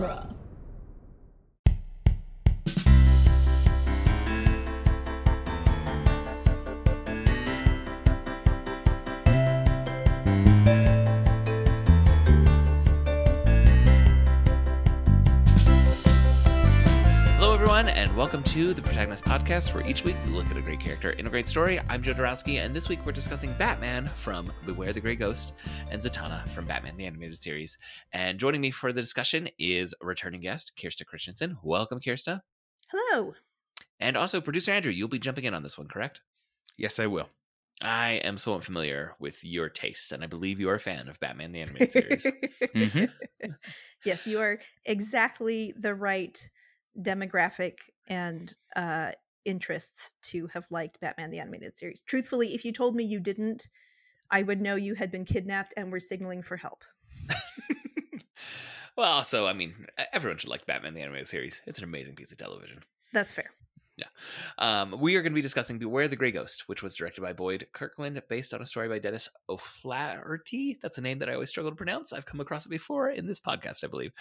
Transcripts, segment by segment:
genre. To the Protagonist Podcast, where each week we look at a great character in a great story. I'm Joe Dorowski, and this week we're discussing Batman from Beware the Grey Ghost and Zatanna from Batman the Animated Series. And joining me for the discussion is returning guest, Kjerste Christensen. Welcome, Kjerste. Hello. And also, producer Andrew, you'll be jumping in on this one, correct? Yes, I will. I am so unfamiliar with your tastes, and I believe you are a fan of Batman the Animated Series. Mhm. yes, you are exactly the right demographic and uh interests to have liked Batman the Animated Series. Truthfully, if you told me you didn't, I would know you had been kidnapped and were signaling for help. well, also, I mean, everyone should like Batman the Animated Series. It's an amazing piece of television. That's fair. Um, we are going to be discussing Beware the Grey Ghost, which was directed by Boyd Kirkland, based on a story by Dennis O'Flaherty. That's a name that I always struggle to pronounce. I've come across it before in this podcast, I believe.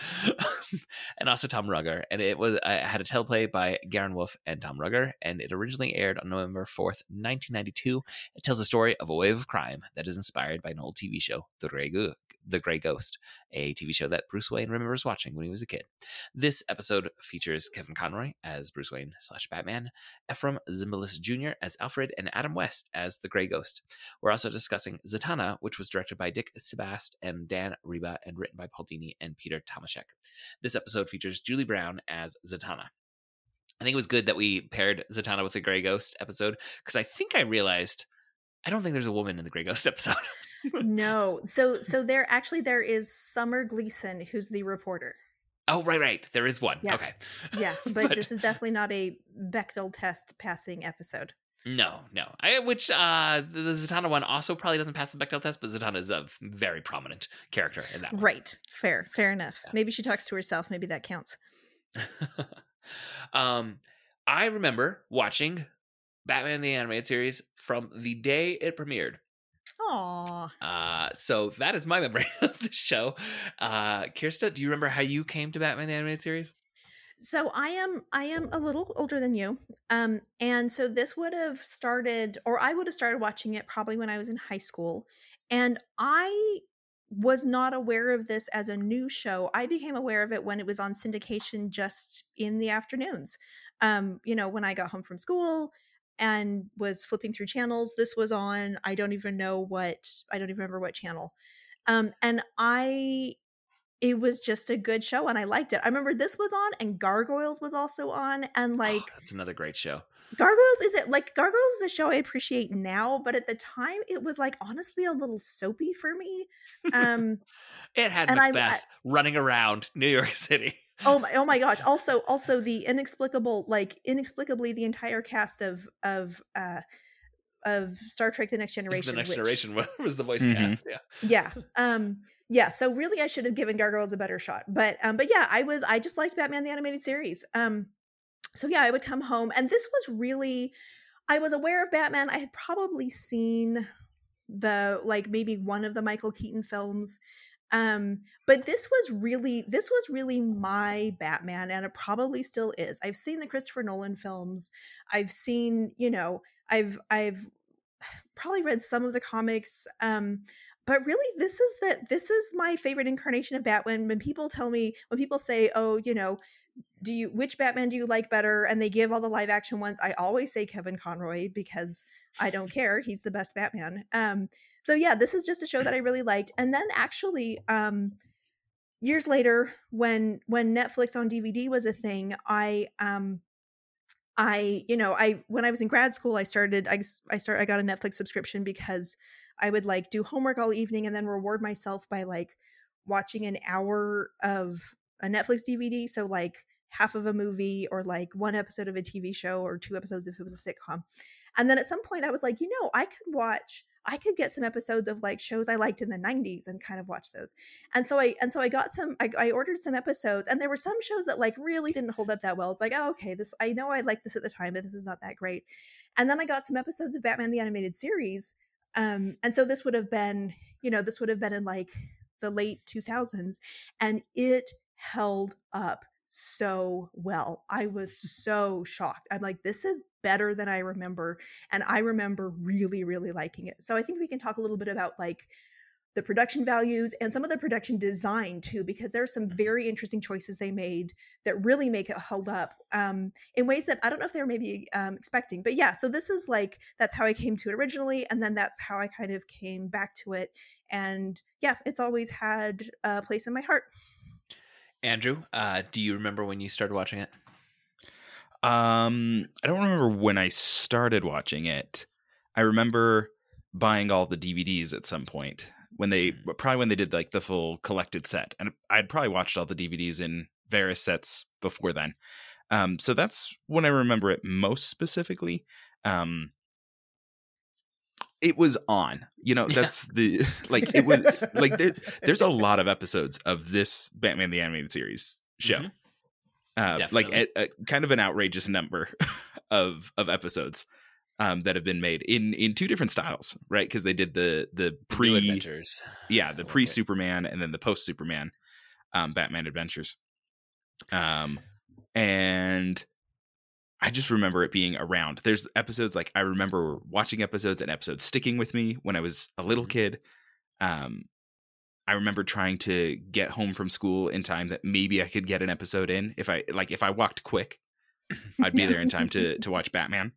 and also Tom Ruegger. And it was I had a teleplay by Garin Wolf and Tom Ruegger, and it originally aired on November 4th, 1992. It tells the story of a wave of crime that is inspired by an old TV show, The Grey, Go- the Grey Ghost, a TV show that Bruce Wayne remembers watching when he was a kid. This episode features Kevin Conroy as Bruce Wayne slash Batman, Efrem Zimbalist Jr. as Alfred, and Adam West as the Grey Ghost. We're also discussing Zatanna, which was directed by Dick Sebast and Dan Riba and written by Paul Dini and Peter Tomaszek. This episode features Julie Brown as Zatanna. I think it was good that we paired Zatanna with the Grey Ghost episode because I think I realized I don't think there's a woman in the Grey Ghost episode. No. So so there actually there is Summer Gleason who's the reporter. oh, right, right. There is one. Yeah. Okay. Yeah, but, But- this is definitely not a Bechdel test passing episode. No, no. I, which uh the, the Zatanna one also probably doesn't pass the Bechdel test, but Zatanna is a very prominent character in that one. Right. Fair. Fair enough. Yeah. Maybe she talks to herself. Maybe that counts. um, I remember watching Batman the Animated Series from the day it premiered. Aw. Uh, so that is my memory of the show. Uh, Kjerste, do you remember how you came to Batman the Animated Series? So I am I am a little older than you. Um and so this would have started or I would have started watching it probably when I was in high school and I was not aware of this as a new show. I became aware of it when it was on syndication just in the afternoons. Um you know, when I got home from school and was flipping through channels, this was on. I don't even know what I don't even remember what channel. Um and I it was just a good show and I liked it. I remember this was on and Gargoyles was also on and like Oh, that's another great show. Gargoyles is it like Gargoyles is a show I appreciate now, but at the time it was like honestly a little soapy for me. Um It had And I- Macbeth running around New York City. Oh my oh my gosh. Also also the inexplicable like inexplicably the entire cast of of uh of Star Trek the Next Generation. the next which- generation was- was the voice Mhm. cast. Yeah. yeah um yeah so really i should have given gargoyles a better shot but um but yeah i was i just liked batman the animated series um so yeah i would come home and this was really i was aware of batman i had probably seen the like maybe one of the michael keaton films um but this was really this was really my batman and it probably still is. I've seen the christopher nolan films. I've seen you know i've i've probably read some of the comics um but really this is the this is my favorite incarnation of batman. When people tell me when people say oh you know do you which batman do you like better? and they give all the live action ones i always say kevin conroy because i don't care. He's the best batman. Um so yeah this is just a show that i really liked and then actually um years later when when netflix on dvd was a thing i um i you know i when i was in grad school i started I I started i got a netflix subscription because i would like do homework all evening and then reward myself by like watching an hour of a netflix dvd so like half of a movie or like one episode of a tv show or two episodes if it was a sitcom. And then at some point i was like you know i could watch i could get some episodes of like shows i liked in the 90s and kind of watch those. And so i and so i got some I, I ordered some episodes and there were some shows that like really didn't hold up that well. It's like oh okay this i know i liked this at the time but this is not that great. And then i got some episodes of batman the animated series um and so this would have been you know this would have been in like the late 2000s and it held up so well. I was so shocked. I'm like, this is better than I remember. And I remember really, really liking it. So I think we can talk a little bit about like the production values and some of the production design too, because there are some very interesting choices they made that really make it hold up um, in ways that I don't know if they were maybe um, expecting. But yeah, so this is like that's how I came to it originally, and then that's how I kind of came back to it. And yeah, it's always had a place in my heart. Andrew, uh, do you remember when you started watching it? Um, I don't remember when I started watching it. I remember buying all the DVDs at some point when they Mm. probably when they did like the full collected set, and I'd probably watched all the DVDs in various sets before then. Um, so that's when I remember it most specifically. Um, it was on, you know. Yeah. That's the like it was like there, there's a lot of episodes of this Batman the Animated Series show. Mhm. Uh, like a, a kind of an outrageous number of of episodes um, that have been made in in two different styles, right? Because they did the the New pre adventures. yeah the pre. Superman and then the post Superman um, Batman Adventures. Um, and I just remember it being around. There's episodes like I remember watching episodes and episodes sticking with me when I was a little Mhm. kid. Um, I remember trying to get home from school in time that maybe I could get an episode in if I like if I walked quick, I'd be there in time to to watch Batman.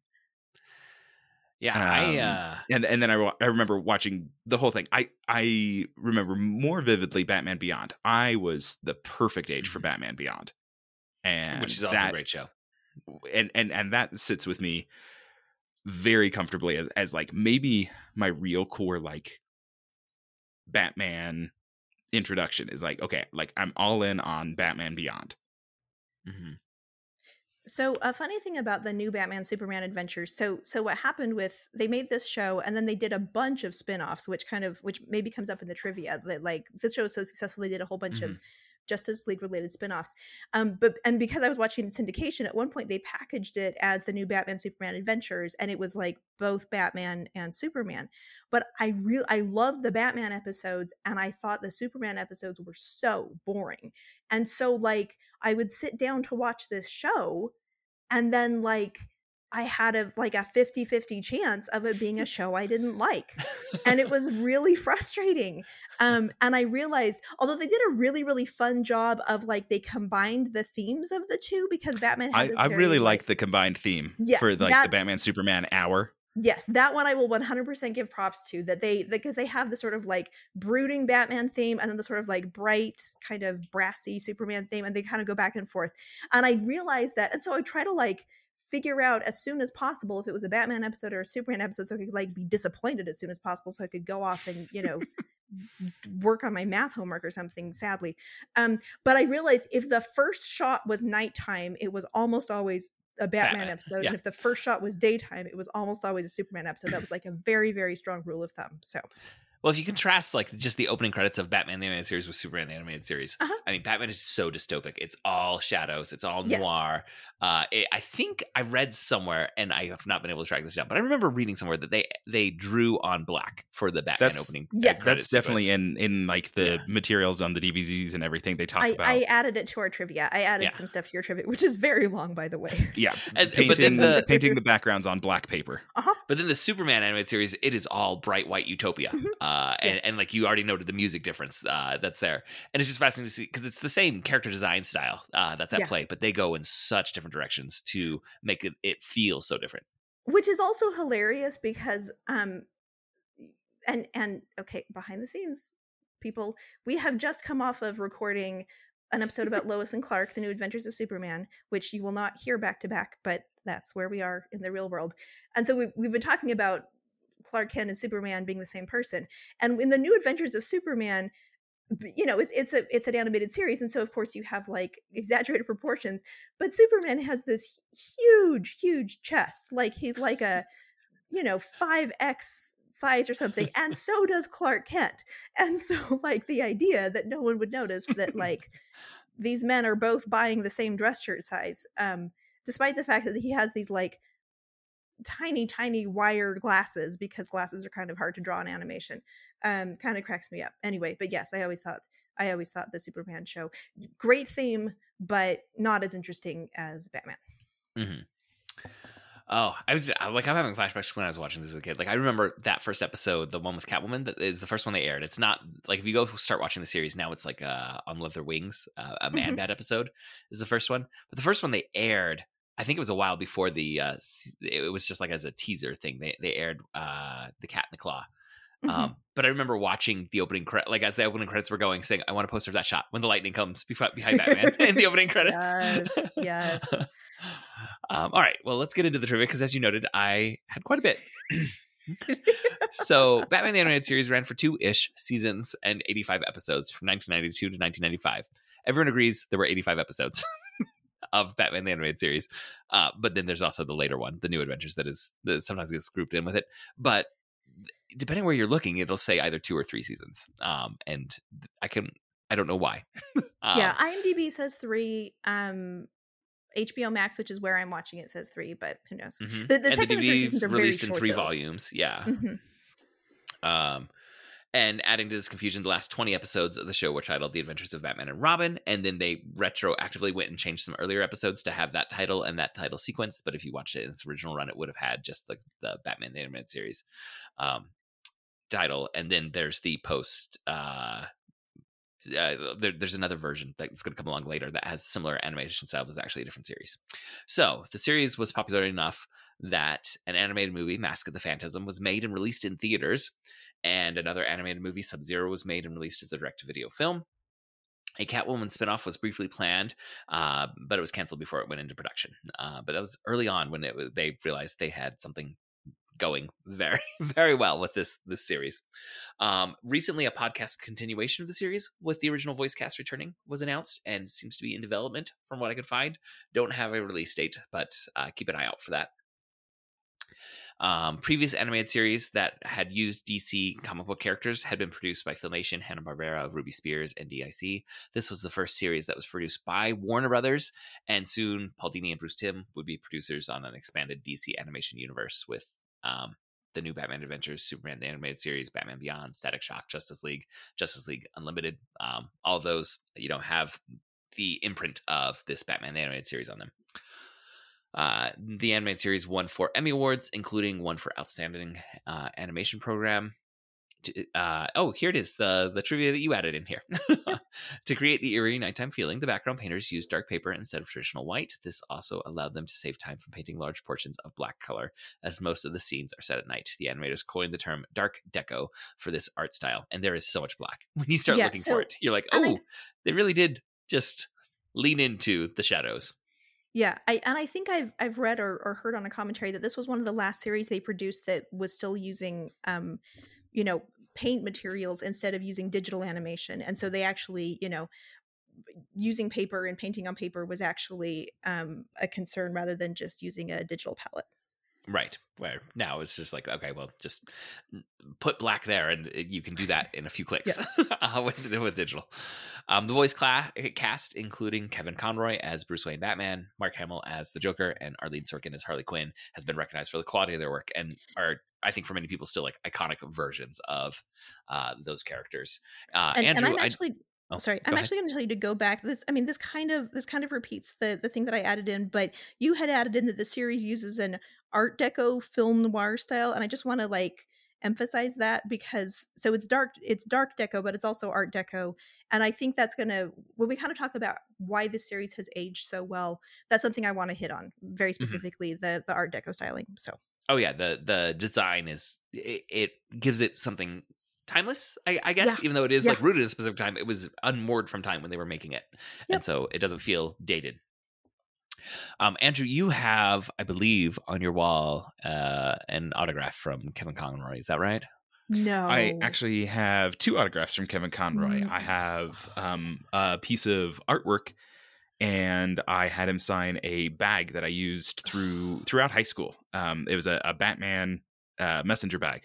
Yeah, I Um, uh, And and then I I remember watching the whole thing. I I remember more vividly Batman Beyond. I was the perfect age for Mhm. Batman Beyond, and which is also that, a great show. And and and that sits with me very comfortably as as like maybe my real core like Batman introduction is like okay like I'm all in on Batman Beyond. Mhm. So a funny thing about the new Batman Superman adventures. So so what happened with they made this show and then they did a bunch of spin-offs which kind of which maybe comes up in the trivia that like this show was so successful they did a whole bunch of Justice League related spin-offs. Um but and because I was watching in syndication at one point they packaged it as the new Batman Superman adventures and it was like both Batman and Superman. But I real I loved the Batman episodes and I thought the Superman episodes were so boring. And so like I would sit down to watch this show and then like I had a like a 50-50 chance of it being a show I didn't like. And it was really frustrating. Um and I realized although they did a really really fun job of like they combined the themes of the two because Batman had I I really like the combined theme Yes, for like the Batman Superman hour. Yes, that one I will 100% give props to that they because they have the sort of like brooding Batman theme and then the sort of like bright kind of brassy Superman theme and they kind of go back and forth. And I realized that and so I try to like figure out as soon as possible if it was a Batman episode or a Superman episode so I could like be disappointed as soon as possible so I could go off and, you know, work on my math homework or something sadly. Um but I realized if the first shot was nighttime it was almost always a Batman, Batman, episode, yeah. and if the first shot was daytime, it was almost always a Superman episode. That was like a very, very strong rule of thumb. So, Well, if you contrast like just the opening credits of Batman the animated series with Superman the animated series, Uh-huh. I mean, Batman is so dystopic. It's all shadows. It's all Yes. noir. Uh, it, I think I read somewhere, and I have not been able to track this down, but I remember reading somewhere that they they drew on black for the Batman That's- opening. uh, Yes. That's definitely sequence. in in like the Yeah. materials on the DVDs and everything they talk I, about. I added it to our trivia. I added Yeah. some stuff to your trivia, which is very long, by the way. yeah, And- but painting then the- painting the backgrounds on black paper. But then the Superman animated series, it is all bright white utopia, Mhm. uh, and, Yes. and like you already noted the music difference uh, that's there, and it's just fascinating to see because it's the same character design style uh, that's at Yeah. play, but they go in such different directions to make it, it feel so different. which is also hilarious because um and and okay behind the scenes people we have just come off of recording an episode about lois and clark the new adventures of superman which you will not hear back to back but that's where we are in the real world and so we've, we've been talking about clark kent and superman being the same person and in the new adventures of superman you know it's it's a it's an animated series and so of course you have like exaggerated proportions but superman has this huge huge chest like he's like a you know 5x size or something and so does clark kent and so like the idea that no one would notice that like these men are both buying the same dress shirt size um despite the fact that he has these like tiny tiny wired glasses because glasses are kind of hard to draw in animation um, kind of cracks me up. Anyway, but yes, I always thought I always thought the Superman show great theme, but not as interesting as Batman. Mm-hmm. Oh, I was like, I'm having flashbacks when I was watching this as a kid. Like, I remember that first episode, the one with Catwoman, that is the first one they aired. It's not like if you go start watching the series now, it's like uh, on Leather Wings, uh, a Man Mhm. Bat episode is the first one. But the first one they aired, I think it was a while before the. Uh, it was just like as a teaser thing. They they aired uh, the Cat in the Claw. Mhm. Um, but I remember watching the opening credit, like as the opening credits were going, saying, "I want a poster of that shot when the lightning comes before, behind Batman in the opening credits." Yes, yes. um, all right, well, let's get into the trivia because, as you noted, I had quite a bit. so, Batman the Animated Series ran for two ish seasons and 85 episodes from 1992 to 1995. Everyone agrees there were 85 episodes of Batman the Animated Series, uh, but then there's also the later one, the New Adventures, that is that sometimes gets grouped in with it. But depending where you're looking, it'll say either two or three seasons. Um, and I can, I don't know why. um, yeah, IMDb says three. Um, HBO Max, which is where I'm watching it, says three, but who knows? mhm. The- the and second and third seasons are very released in three though. volumes. Yeah. Mhm. Um, and adding to this confusion, the last 20 episodes of the show were titled The Adventures of Batman and Robin. And then they retroactively went and changed some earlier episodes to have that title and that title sequence. But if you watched it in its original run, it would have had just like the Batman the Animated Series um, title. And then there's the post. Uh, uh, there, there's another version that's going to come along later that has similar animation style, but actually a different series. So the series was popular enough that an animated movie, Mask of the Phantasm, was made and released in theaters, and another animated movie, Sub Zero, was made and released as a direct to video film. A Catwoman spinoff was briefly planned, uh, but it was canceled before it went into production. Uh, but that was early on when it they realized they had something going very, very well with this this series. Um, recently, a podcast continuation of the series with the original voice cast returning was announced and seems to be in development, from what I could find. Don't have a release date, but uh, keep an eye out for that. Um, previous animated series that had used DC comic book characters had been produced by Filmation, Hanna Barbera, Ruby Spears, and DIC. This was the first series that was produced by Warner Brothers, and soon Paul Dini and Bruce Timm would be producers on an expanded DC animation universe with um, the new Batman Adventures, Superman the Animated Series, Batman Beyond, Static Shock, Justice League, Justice League Unlimited. Um, all those, you know, have the imprint of this Batman the Animated Series on them. Uh, the animated series won four Emmy Awards, including one for Outstanding uh, Animation Program. Uh, oh, here it is the the trivia that you added in here. to create the eerie nighttime feeling, the background painters used dark paper instead of traditional white. This also allowed them to save time from painting large portions of black color, as most of the scenes are set at night. The animators coined the term "dark deco" for this art style, and there is so much black. When you start Yeah, looking so- for it, you're like, and I- "Oh, they really did just lean into the shadows." Yeah, I and I think I've I've read or, or heard on a commentary that this was one of the last series they produced that was still using um, you know, paint materials instead of using digital animation. And so they actually, you know, using paper and painting on paper was actually um a concern rather than just using a digital palette. Right. Where now it's just like, okay, well, just put black there and you can do that in a few clicks uh, with, with digital. Um, the voice cla- cast, including Kevin Conroy as Bruce Wayne Batman, Mark Hamill as the Joker, and Arlene Sorkin as Harley Quinn, has been recognized for the quality of their work and are, I think, for many people, still like iconic versions of uh, those characters. Uh, and, Andrew, and I'm I- actually oh, sorry i'm ahead. actually going to tell you to go back this i mean this kind of this kind of repeats the the thing that i added in but you had added in that the series uses an art deco film noir style and i just want to like emphasize that because so it's dark it's dark deco but it's also art deco and i think that's going to when we kind of talk about why this series has aged so well that's something i want to hit on very Mm-hmm. specifically the the art deco styling so oh yeah, the the design is it, it gives it something timeless. I, I guess Yeah. even though it is Yeah. like rooted in a specific time, it was unmoored from time when they were making it, and so it doesn't feel dated. Um, Andrew, you have, I believe, on your wall uh, an autograph from Kevin Conroy. Is that right? no I actually have two autographs from Kevin Conroy. Mm. I have um, a piece of artwork, and I had him sign a bag that I used through throughout high school. Um, it was a, a Batman uh, messenger bag,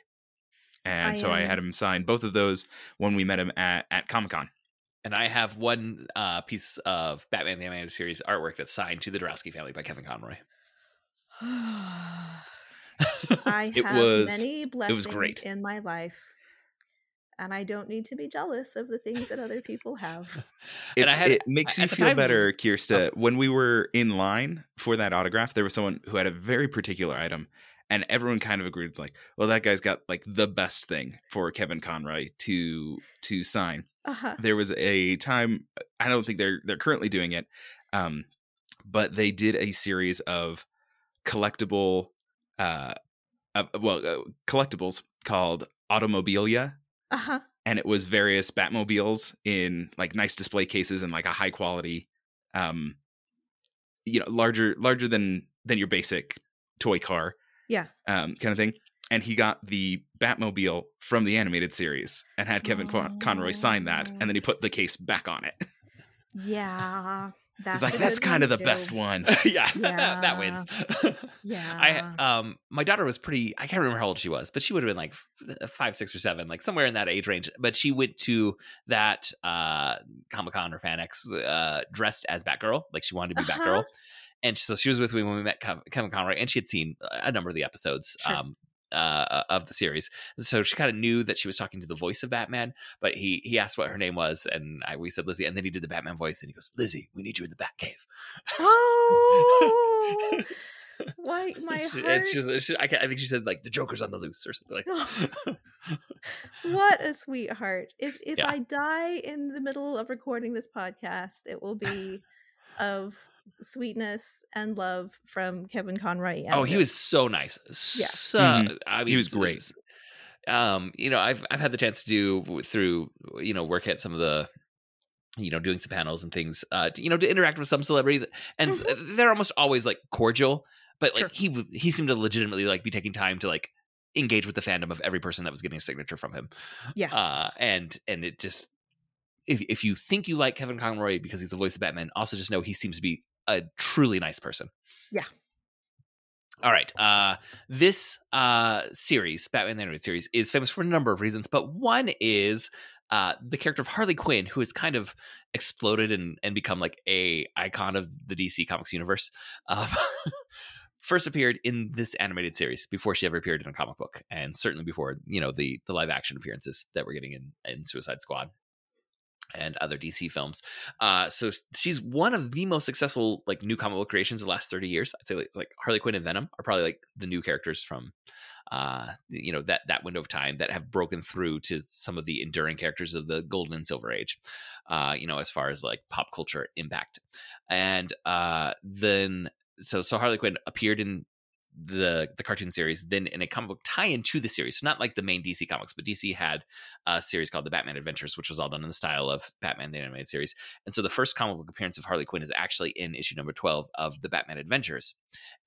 and I so I had him sign both of those when we met him at at Comic Con. And I have one uh, piece of Batman the Animated Series artwork that's signed to the Drowsky family by Kevin Conroy. I It have was- many blessings great. in my life. and I don't need to be jealous of the things that other people have. If And I had- it makes at you feel time- better, Kjerste, when we were in line for that autograph, there was someone who had a very particular item, and everyone kind of agreed, like, "Well, that guy's got like the best thing for Kevin Conroy to to sign." Uh-huh. There was a time I don't think they're they're currently doing it, um, but they did a series of collectible, uh, uh well, uh, collectibles called Automobilia Uh-huh. and it was various Batmobiles in like nice display cases and like a high quality, um, you know, larger larger than than your basic toy car, Yeah. um, kind of thing. And he got the Batmobile from the animated series and had Kevin Con- Conroy sign that, and then he put the case back on it. Yeah. That's like, "That's kind of one, the best one." yeah, Yeah. that wins. Yeah. I um my daughter was pretty I can't remember how old she was, but she would have been like f- 5 6 or 7, like somewhere in that age range. But she went to that uh Comic-Con or FanX uh dressed as Batgirl, like she wanted to be Uh-huh. Batgirl. And so she was with me when we met Kevin Conroy and she had seen a number of the episodes Sure. um uh, of the series, so she kind of knew that she was talking to the voice of Batman. But he he asked what her name was, and I, we said Lizzie, and then he did the Batman voice, and he goes, "Lizzie, we need you in the Batcave." Oh. Why my She- heart it's just, it's just- I, I think she said like the Joker's on the loose or something like. that. what a sweetheart. If if Yeah. I die in the middle of recording this podcast, it will be of sweetness and love from Kevin Conroy. oh, he was so nice. Yeah. So Mhm. I mean, He was great. Um, you know, I've I've had the chance to do through you know work at some of the you know doing some panels and things uh to, you know to interact with some celebrities and s- they're almost always like cordial but like Sure. he he seemed to legitimately like be taking time to like engage with the fandom of every person that was getting a signature from him Yeah. uh and and it just if if you think you like Kevin Conroy because he's the voice of Batman also just know he seems to be a truly nice person Yeah. all right. Uh, this uh, series, Batman the Animated Series, is famous for a number of reasons, but one is uh, the character of Harley Quinn, who has kind of exploded and, and become like a icon of the DC Comics universe. Um, first appeared in this animated series before she ever appeared in a comic book, and certainly before you know the the live action appearances that we're getting in in Suicide Squad and other DC films. Uh, so she's one of the most successful like new comic book creations of the last 30 years. I'd say it's like Harley Quinn and Venom are probably like the new characters from uh you know that that window of time that have broken through to some of the enduring characters of the golden and silver age uh you know as far as like pop culture impact and uh then so so harley quinn appeared in the the cartoon series then in a comic book tie-in to the series. So not like the main dc comics but dc had a series called the batman adventures which was all done in the style of batman the animated series. And so the first comic book appearance of harley quinn is actually in issue number 12 of the batman adventures.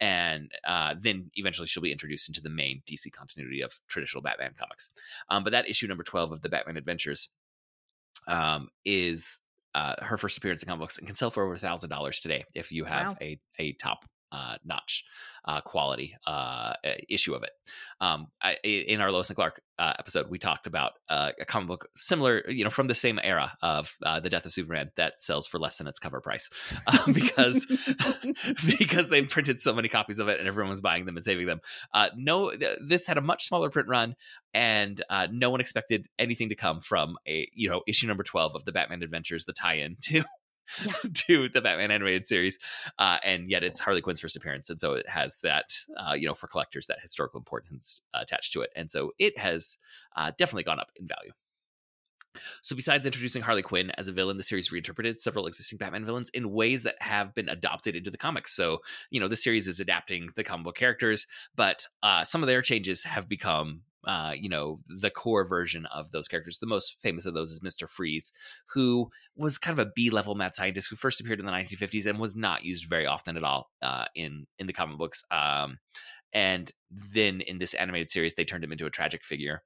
And uh, then eventually she'll be introduced into the main dc continuity of traditional batman comics. Um, but that issue number 12 of the batman adventures um, is uh, her first appearance in comic books and can sell for over a thousand dollars today if you have Wow. a, a top uh, notch uh, quality uh, issue of it. Um, I, in our Lois and Clark uh, episode, we talked about uh, a comic book similar, you know, from the same era of uh, the Death of Superman that sells for less than its cover price um, because because they printed so many copies of it and everyone was buying them and saving them. No, th- this had a much smaller print run, and uh, no one expected anything to come from a you know issue number twelve of the Batman Adventures, the tie-in to. Yeah. to the Batman animated series, uh, and yet it's Harley Quinn's first appearance, and so it has that, uh, you know, for collectors, that historical importance attached to it, and so it has uh, definitely gone up in value. So, besides introducing Harley Quinn as a villain, the series reinterpreted several existing Batman villains in ways that have been adopted into the comics. So, you know, the series is adapting the comic book characters, but uh, some of their changes have become, uh, you know, the core version of those characters. The most famous of those is Mister Freeze, who was kind of a B-level mad scientist who first appeared in the 1950s and was not used very often at all uh, in in the comic books. Um, and then in this animated series, they turned him into a tragic figure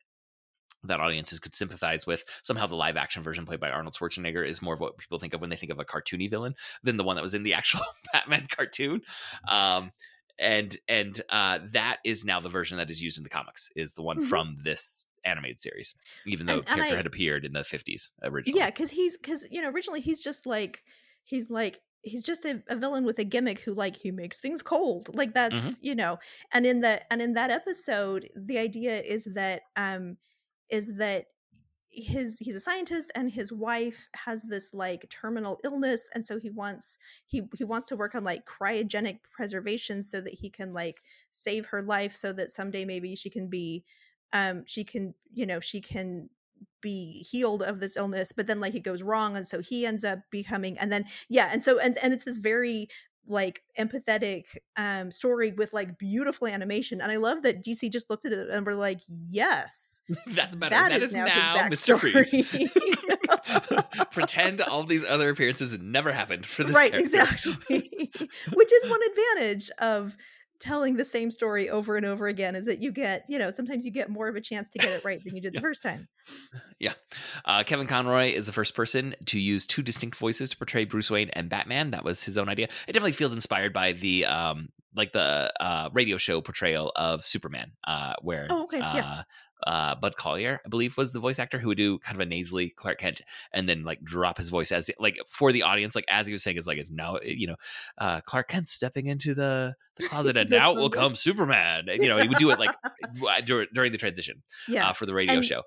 that audiences could sympathize with. Somehow, the live action version played by Arnold Schwarzenegger is more of what people think of when they think of a cartoony villain than the one that was in the actual Batman cartoon. Um, and and uh, that is now the version that is used in the comics is the one Mhm. from this animated series, even though And- the and character I- had appeared in the 50s originally. yeah, because he's because you know originally he's just like he's like he's just a, a villain with a gimmick who like he makes things cold like that's Mm-hmm. you know and in that and in that episode the idea is that um is that his he's a scientist and his wife has this like terminal illness and so he wants he he wants to work on like cryogenic preservation so that he can like save her life so that someday maybe she can be um she can you know she can be healed of this illness but then like it goes wrong and so he ends up becoming and then yeah and so and and it's this very like empathetic um story with like beautiful animation and i love that dc just looked at it and were like yes that's better. that, that is, is now, now mr freeze. pretend all these other appearances never happened for this right character. exactly. Which is one advantage of telling the same story over and over again is that you get, you know, sometimes you get more of a chance to get it right than you did yeah. the first time. Yeah. Uh, Kevin Conroy is the first person to use two distinct voices to portray Bruce Wayne and Batman. That was his own idea. It definitely feels inspired by the um like the uh radio show portrayal of Superman, uh where oh, okay. uh yeah uh, Bud Collyer, I believe, was the voice actor who would do kind of a nasally Clark Kent and then like drop his voice as like for the audience, like as he was saying, it's like it's now you know uh, Clark Kent stepping into the, the closet and now will come Superman. And, you know, he would do it like during the transition, yeah, uh, for the radio and, show.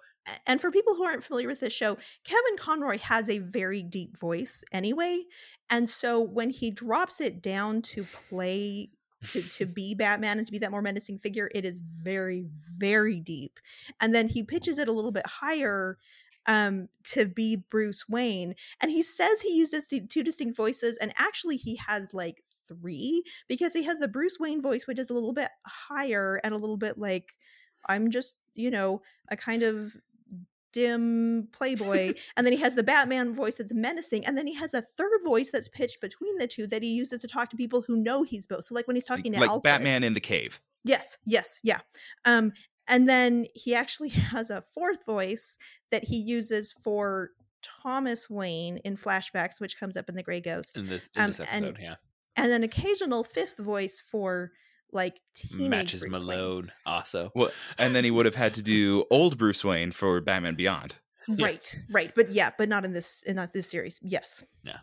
And for people who aren't familiar with this show, Kevin Conroy has a very deep voice anyway, and so when he drops it down to play to to be Batman and to be that more menacing figure, it is very very deep. And then he pitches it a little bit higher um to be Bruce Wayne and he says he uses two distinct voices and actually he has like three because he has the Bruce Wayne voice which is a little bit higher and a little bit like I'm just, you know, a kind of dim playboy and then he has the batman voice that's menacing and then he has a third voice that's pitched between the two that he uses to talk to people who know he's both. So like when he's talking like, to like Alfred, batman in the cave. Yes yes yeah. Um and then he actually has a fourth voice that he uses for thomas wayne in flashbacks which comes up in the gray ghost. In this, in um, this episode and, yeah. and an occasional fifth voice for like teenage matches Bruce Malone Wayne. also. Well, and then he would have had to do old Bruce Wayne for Batman Beyond. Right, yeah. right, but yeah, but not in this in not this series. Yes. Yeah.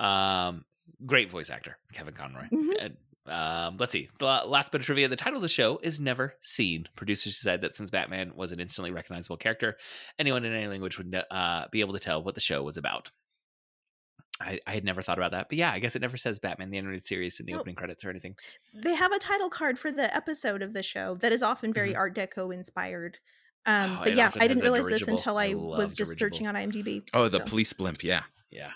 Um, great voice actor Kevin Conroy. Mm-hmm. And, um, let's see. The last bit of trivia: the title of the show is "Never Seen." Producers said that since Batman was an instantly recognizable character, anyone in any language would uh, be able to tell what the show was about. I, I, had never thought about that, but yeah, I guess it never says Batman the animated series in the opening credits or anything. They have a title card for the episode of the show that is often very mm-hmm. Art Deco inspired. Um, oh, but yeah, I didn't realize this until I, I was just searching on IMDb. Oh, the so. police blimp, yeah, yeah.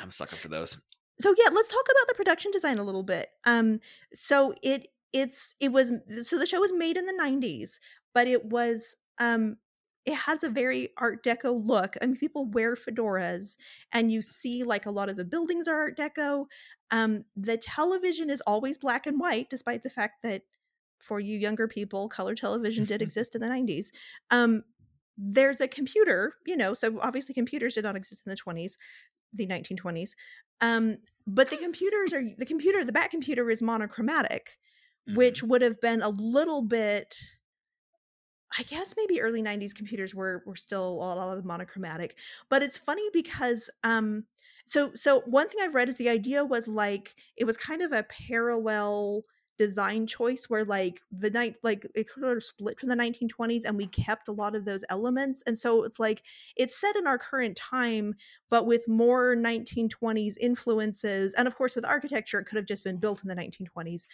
I'm a sucker for those. So yeah, let's talk about the production design a little bit. Um, so it it's it was so the show was made in the 90s, but it was um it has a very art deco look. I mean people wear fedoras and you see like a lot of the buildings are art deco. Um, the television is always black and white despite the fact that for you younger people color television did exist in the 90s um, there's a computer you know so obviously computers did not exist in the 20s the 1920s um, but the computers are the computer the back computer is monochromatic mm-hmm. which would have been a little bit I guess maybe early 90s computers were were still a lot of monochromatic. But it's funny because um so so one thing I've read is the idea was like it was kind of a parallel design choice where like the night like it sort of split from the 1920s and we kept a lot of those elements and so it's like it's set in our current time but with more 1920s influences and of course with architecture it could have just been built in the 1920s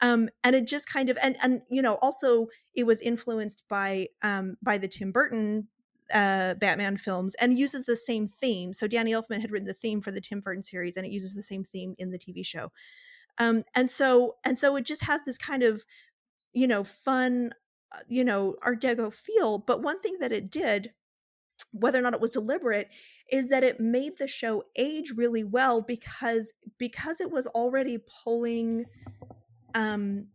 um and it just kind of and and you know also it was influenced by um by the tim burton uh, Batman films and uses the same theme. So Danny Elfman had written the theme for the Tim Burton series, and it uses the same theme in the TV show um and so and so it just has this kind of you know fun uh, you know art deco feel but one thing that it did whether or not it was deliberate is that it made the show age really well because because it was already pulling um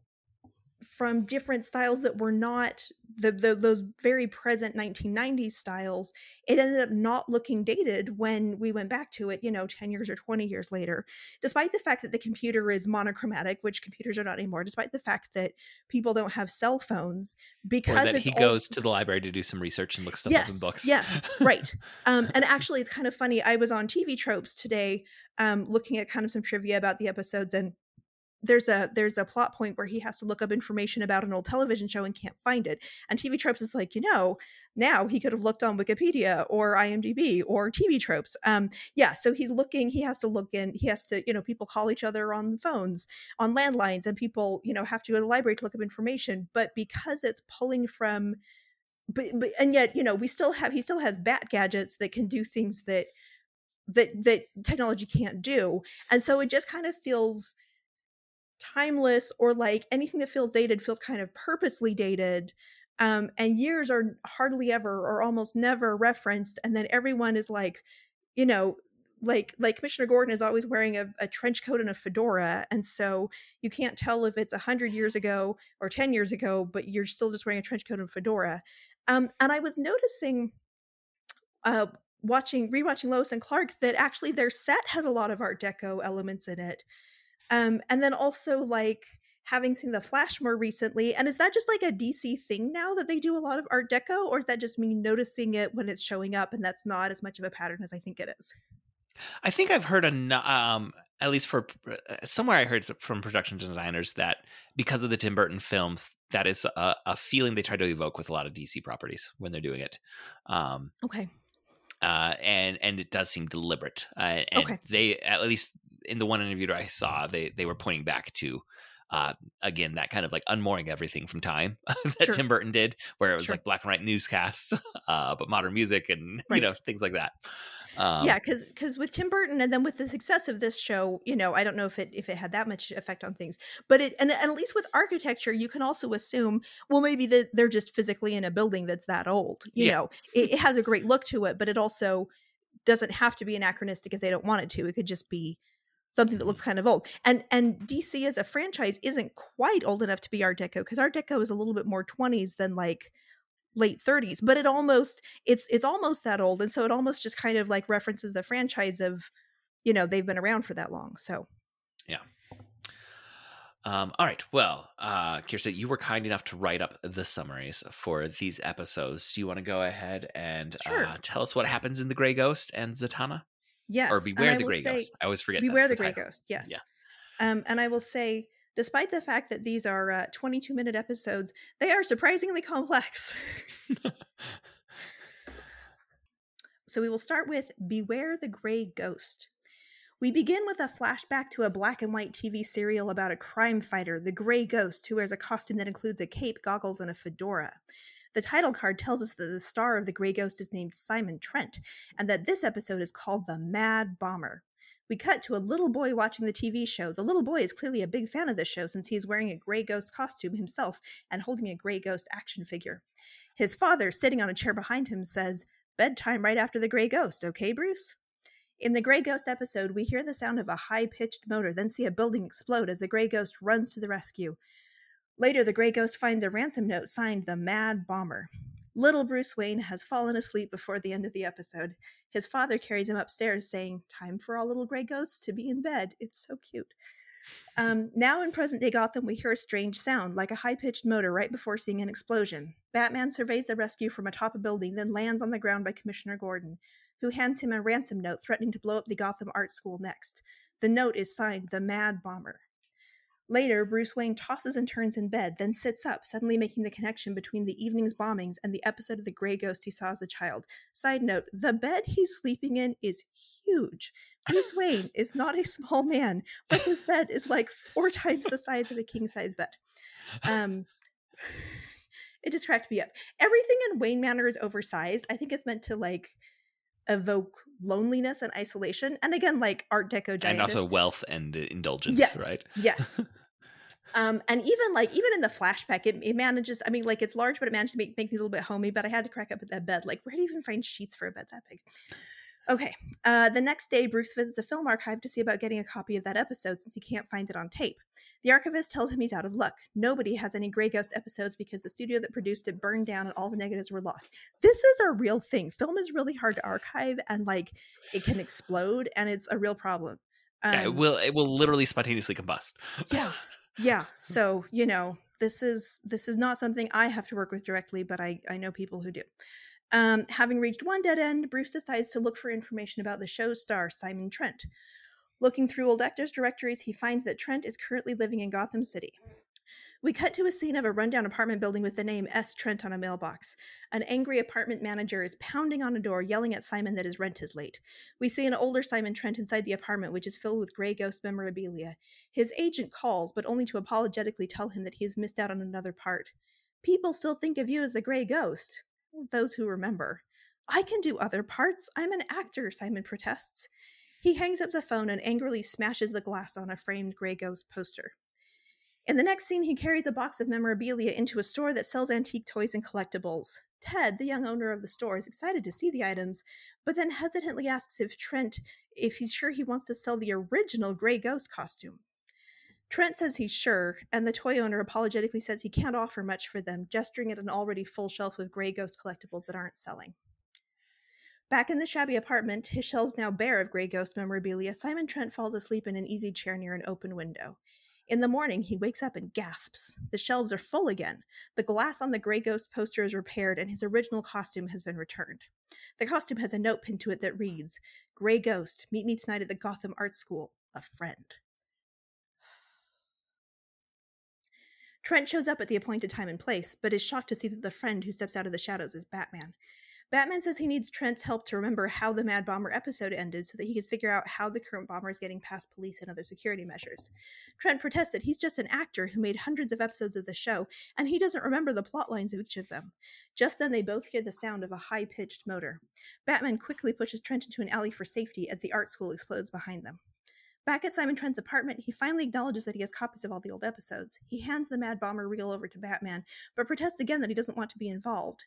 from different styles that were not the, the, those very present 1990s styles it ended up not looking dated when we went back to it you know 10 years or 20 years later. Despite the fact that the computer is monochromatic which computers are not anymore despite the fact that people don't have cell phones because or that he goes to the library to do some research and look stuff yes, up in books. yes right. Um, and actually it's kind of funny i was on tv tropes today um, looking at kind of some trivia about the episodes and there's a there's a plot point where he has to look up information about an old television show and can't find it and tv tropes is like you know now he could have looked on wikipedia or imdb or tv tropes. Um yeah so he's looking he has to look in he has to you know people call each other on phones on landlines and people you know have to go to the library to look up information but because it's pulling from but, but and yet you know we still have he still has bat gadgets that can do things that that that technology can't do and so it just kind of feels timeless or like anything that feels dated feels kind of purposely dated um, and years are hardly ever or almost never referenced and then everyone is like you know like like commissioner gordon is always wearing a, a trench coat and a fedora and so you can't tell if it's 100 years ago or 10 years ago but you're still just wearing a trench coat and fedora. Um, and i was noticing uh, watching rewatching lois and clark that actually their set had a lot of art deco elements in it um, and then also like having seen the Flash more recently. And is that just like a DC thing now that they do a lot of Art Deco, or is that just me noticing it when it's showing up and that's not as much of a pattern as I think it is? I think I've heard a um at least for uh, somewhere I heard from production designers that because of the Tim Burton films, that is a, a feeling they try to evoke with a lot of DC properties when they're doing it. Um, okay. Uh, and and it does seem deliberate. Uh, and Okay. they at least in the one interview that I saw, they they were pointing back to uh, again that kind of like unmooring everything from time that Sure. Tim Burton did, where it was Sure. like black and white newscasts, uh, but modern music and Right. you know things like that. Um, yeah, because because with Tim Burton and then with the success of this show, you know, I don't know if it if it had that much effect on things, but it and, and at least with architecture, you can also assume, well, maybe that they're just physically in a building that's that old. You Yeah. know, it, it has a great look to it, but it also doesn't have to be anachronistic if they don't want it to. It could just be something that looks kind of old. And and DC as a franchise isn't quite old enough to be Art Deco because Art Deco is a little bit more 20s than like late 30s, but it almost it's it's almost that old and so it almost just kind of like references the franchise of you know, they've been around for that long. So, Yeah. Um, all right. Well, uh, Kirsten, you were kind enough to write up the summaries for these episodes. Do you want to go ahead and Sure. uh, tell us what happens in the Gray Ghost and Zatanna, yes. or Beware the Gray say- Ghost? I always forget. Beware the Gray title. Ghost. Yes. Yeah. Um, and I will say, despite the fact that these are uh, 22 minute episodes, they are surprisingly complex. so we will start with Beware the Gray Ghost. We begin with a flashback to a black and white TV serial about a crime fighter, the Gray Ghost, who wears a costume that includes a cape, goggles, and a fedora. The title card tells us that the star of the Gray Ghost is named Simon Trent, and that this episode is called The Mad Bomber. We cut to a little boy watching the TV show. The little boy is clearly a big fan of the show since he's wearing a gray ghost costume himself and holding a gray ghost action figure. His father, sitting on a chair behind him, says, Bedtime right after the gray ghost, okay, Bruce? In the Gray Ghost episode, we hear the sound of a high pitched motor, then see a building explode as the Gray Ghost runs to the rescue. Later, the Gray Ghost finds a ransom note signed the Mad Bomber. Little Bruce Wayne has fallen asleep before the end of the episode. His father carries him upstairs, saying, Time for all little gray ghosts to be in bed. It's so cute. Um, now in present day Gotham, we hear a strange sound, like a high pitched motor, right before seeing an explosion. Batman surveys the rescue from atop a building, then lands on the ground by Commissioner Gordon, who hands him a ransom note threatening to blow up the Gotham Art School next. The note is signed The Mad Bomber. Later, Bruce Wayne tosses and turns in bed, then sits up, suddenly making the connection between the evening's bombings and the episode of the Grey Ghost he saw as a child. Side note the bed he's sleeping in is huge. Bruce Wayne is not a small man, but his bed is like four times the size of a king size bed. Um, it just cracked me up. Everything in Wayne Manor is oversized. I think it's meant to like evoke loneliness and isolation. And again, like Art Deco giant. and also wealth and uh, indulgence, Yes. right? Yes. Um, and even like even in the flashback, it, it manages. I mean, like it's large, but it managed to make make me a little bit homey. But I had to crack up at that bed. Like, where do you even find sheets for a bed that big? Okay. Uh, the next day, Bruce visits a film archive to see about getting a copy of that episode since he can't find it on tape. The archivist tells him he's out of luck. Nobody has any Grey Ghost episodes because the studio that produced it burned down and all the negatives were lost. This is a real thing. Film is really hard to archive and like it can explode and it's a real problem. yeah, it Um, will. It will literally spontaneously combust. yeah yeah so you know this is this is not something i have to work with directly but i i know people who do um having reached one dead end bruce decides to look for information about the show's star simon trent Looking through old actors' directories, he finds that Trent is currently living in Gotham City. We cut to a scene of a rundown apartment building with the name S. Trent on a mailbox. An angry apartment manager is pounding on a door, yelling at Simon that his rent is late. We see an older Simon Trent inside the apartment, which is filled with gray ghost memorabilia. His agent calls, but only to apologetically tell him that he has missed out on another part. People still think of you as the gray ghost. Those who remember. I can do other parts. I'm an actor, Simon protests. He hangs up the phone and angrily smashes the glass on a framed gray ghost poster. In the next scene, he carries a box of memorabilia into a store that sells antique toys and collectibles. Ted, the young owner of the store, is excited to see the items, but then hesitantly asks if Trent if he's sure he wants to sell the original Grey Ghost costume. Trent says he's sure, and the toy owner apologetically says he can't offer much for them, gesturing at an already full shelf of Grey Ghost collectibles that aren't selling. Back in the shabby apartment, his shelves now bare of Grey Ghost memorabilia, Simon Trent falls asleep in an easy chair near an open window. In the morning, he wakes up and gasps. The shelves are full again. The glass on the Grey Ghost poster is repaired, and his original costume has been returned. The costume has a note pinned to it that reads Grey Ghost, meet me tonight at the Gotham Art School, a friend. Trent shows up at the appointed time and place, but is shocked to see that the friend who steps out of the shadows is Batman. Batman says he needs Trent's help to remember how the Mad Bomber episode ended so that he can figure out how the current bomber is getting past police and other security measures. Trent protests that he's just an actor who made hundreds of episodes of the show and he doesn't remember the plot lines of each of them. Just then, they both hear the sound of a high pitched motor. Batman quickly pushes Trent into an alley for safety as the art school explodes behind them. Back at Simon Trent's apartment, he finally acknowledges that he has copies of all the old episodes. He hands the Mad Bomber reel over to Batman, but protests again that he doesn't want to be involved.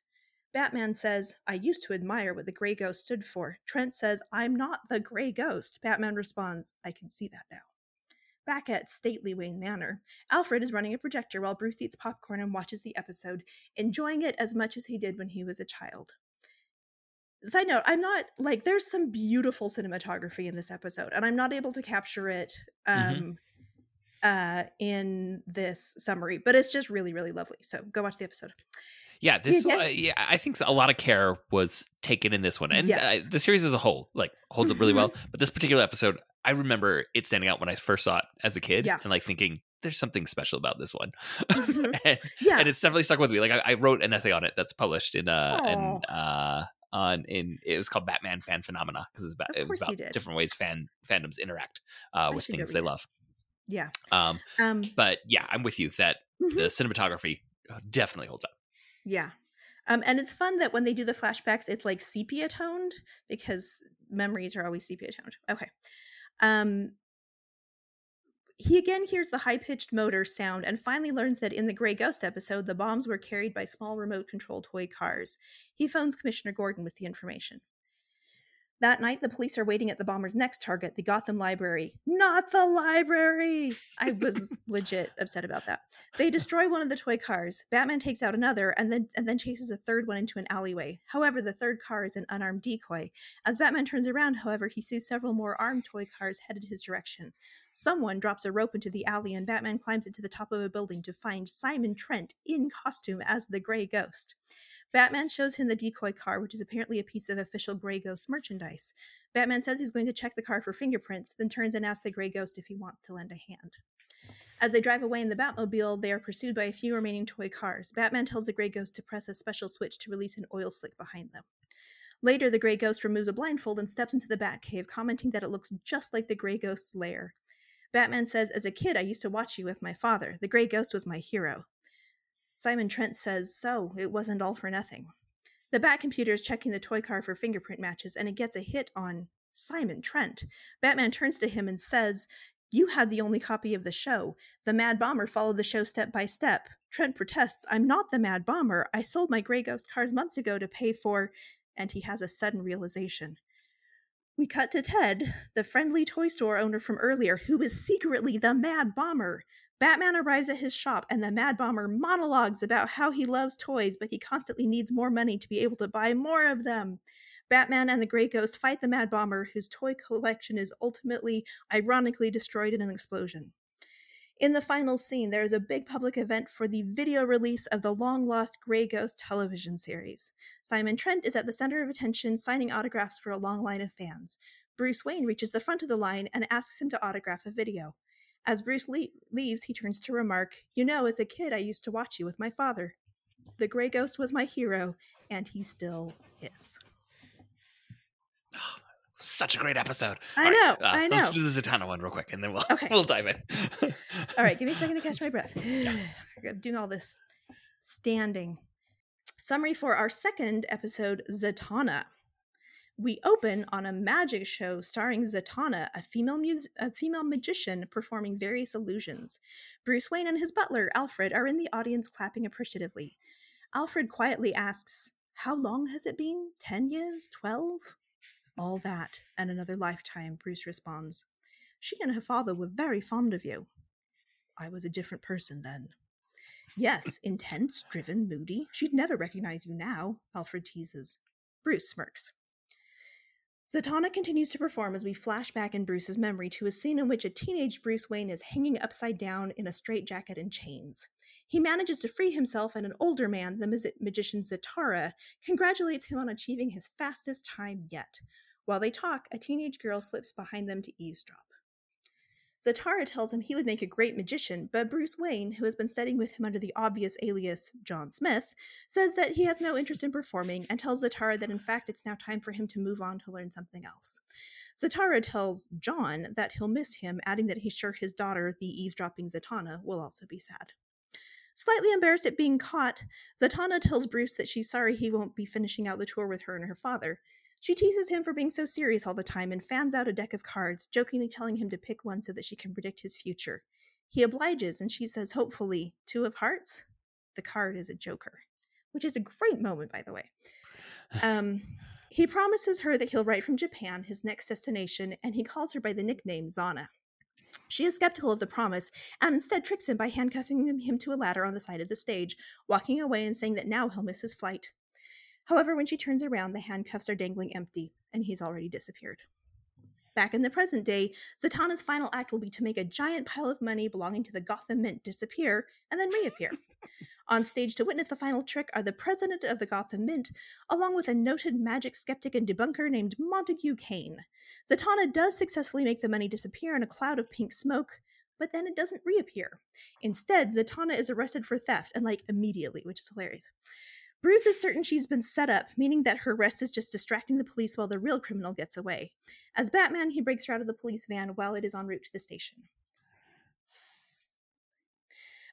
Batman says, I used to admire what the Grey Ghost stood for. Trent says, I'm not the Grey Ghost. Batman responds, I can see that now. Back at stately Wayne Manor, Alfred is running a projector while Bruce eats popcorn and watches the episode, enjoying it as much as he did when he was a child. Side note, I'm not like there's some beautiful cinematography in this episode, and I'm not able to capture it um mm-hmm. uh in this summary, but it's just really, really lovely. So go watch the episode. Yeah, this uh, yeah, I think a lot of care was taken in this one, and uh, yes. uh, the series as a whole like holds up really well. But this particular episode, I remember it standing out when I first saw it as a kid, yeah. and like thinking there's something special about this one. Mm-hmm. and, yeah, and it's definitely stuck with me. Like I, I, wrote an essay on it that's published in uh in uh on in it was called Batman Fan Phenomena because it's about it was about different ways fan fandoms interact uh, with things they love. Yeah. Um, um. But yeah, I'm with you that mm-hmm. the cinematography uh, definitely holds up. Yeah. Um, and it's fun that when they do the flashbacks, it's like sepia toned because memories are always sepia toned. Okay. Um, he again hears the high pitched motor sound and finally learns that in the Grey Ghost episode, the bombs were carried by small remote controlled toy cars. He phones Commissioner Gordon with the information. That night, the police are waiting at the bomber's next target, the Gotham Library. Not the library! I was legit upset about that. They destroy one of the toy cars. Batman takes out another and then and then chases a third one into an alleyway. However, the third car is an unarmed decoy. As Batman turns around, however, he sees several more armed toy cars headed his direction. Someone drops a rope into the alley and Batman climbs it to the top of a building to find Simon Trent in costume as the Grey Ghost. Batman shows him the decoy car, which is apparently a piece of official Grey Ghost merchandise. Batman says he's going to check the car for fingerprints, then turns and asks the Grey Ghost if he wants to lend a hand. As they drive away in the Batmobile, they are pursued by a few remaining toy cars. Batman tells the Grey Ghost to press a special switch to release an oil slick behind them. Later, the Grey Ghost removes a blindfold and steps into the Batcave, commenting that it looks just like the Grey Ghost's lair. Batman says, As a kid, I used to watch you with my father. The Grey Ghost was my hero. Simon Trent says, So, it wasn't all for nothing. The Bat computer is checking the toy car for fingerprint matches, and it gets a hit on Simon Trent. Batman turns to him and says, You had the only copy of the show. The Mad Bomber followed the show step by step. Trent protests, I'm not the Mad Bomber. I sold my Grey Ghost cars months ago to pay for. And he has a sudden realization. We cut to Ted, the friendly toy store owner from earlier, who is secretly the Mad Bomber. Batman arrives at his shop, and the Mad Bomber monologues about how he loves toys, but he constantly needs more money to be able to buy more of them. Batman and the Grey Ghost fight the Mad Bomber, whose toy collection is ultimately, ironically, destroyed in an explosion. In the final scene, there is a big public event for the video release of the long lost Grey Ghost television series. Simon Trent is at the center of attention, signing autographs for a long line of fans. Bruce Wayne reaches the front of the line and asks him to autograph a video. As Bruce le- leaves, he turns to remark, You know, as a kid, I used to watch you with my father. The Grey Ghost was my hero, and he still is. Oh, Such a great episode. I All know, uh, I Let's do the Zatanna one real quick, and then we'll Okay. we'll dive in. All right, give me a second to catch my breath. I'm doing all this standing. Summary for our second episode, Zatanna. We open on a magic show starring Zatanna, a female mus- a female magician performing various illusions. Bruce Wayne and his butler, Alfred, are in the audience clapping appreciatively. Alfred quietly asks, How long has it been? Ten years? Twelve? All that and another lifetime, Bruce responds. She and her father were very fond of you. I was a different person then. Yes, intense, driven, moody. She'd never recognize you now, Alfred teases. Bruce smirks. Zatanna continues to perform as we flash back in Bruce's memory to a scene in which a teenage Bruce Wayne is hanging upside down in a straitjacket and chains. He manages to free himself, and an older man, the magi- magician Zatara, congratulates him on achieving his fastest time yet. While they talk, a teenage girl slips behind them to eavesdrop. Zatara tells him he would make a great magician, but Bruce Wayne, who has been studying with him under the obvious alias John Smith, says that he has no interest in performing and tells Zatara that in fact it's now time for him to move on to learn something else. Zatara tells John that he'll miss him, adding that he's sure his daughter, the eavesdropping Zatanna, will also be sad. Slightly embarrassed at being caught, Zatanna tells Bruce that she's sorry he won't be finishing out the tour with her and her father, she teases him for being so serious all the time and fans out a deck of cards, jokingly telling him to pick one so that she can predict his future. He obliges, and she says, hopefully, Two of Hearts? The card is a Joker, which is a great moment, by the way. Um, he promises her that he'll write from Japan, his next destination, and he calls her by the nickname Zana. She is skeptical of the promise and instead tricks him by handcuffing him to a ladder on the side of the stage, walking away and saying that now he'll miss his flight. However, when she turns around, the handcuffs are dangling empty, and he's already disappeared. Back in the present day, Zatanna's final act will be to make a giant pile of money belonging to the Gotham Mint disappear and then reappear. On stage to witness the final trick are the president of the Gotham Mint, along with a noted magic skeptic and debunker named Montague Kane. Zatanna does successfully make the money disappear in a cloud of pink smoke, but then it doesn't reappear. Instead, Zatanna is arrested for theft, and like immediately, which is hilarious. Bruce is certain she's been set up, meaning that her arrest is just distracting the police while the real criminal gets away. As Batman, he breaks her out of the police van while it is en route to the station.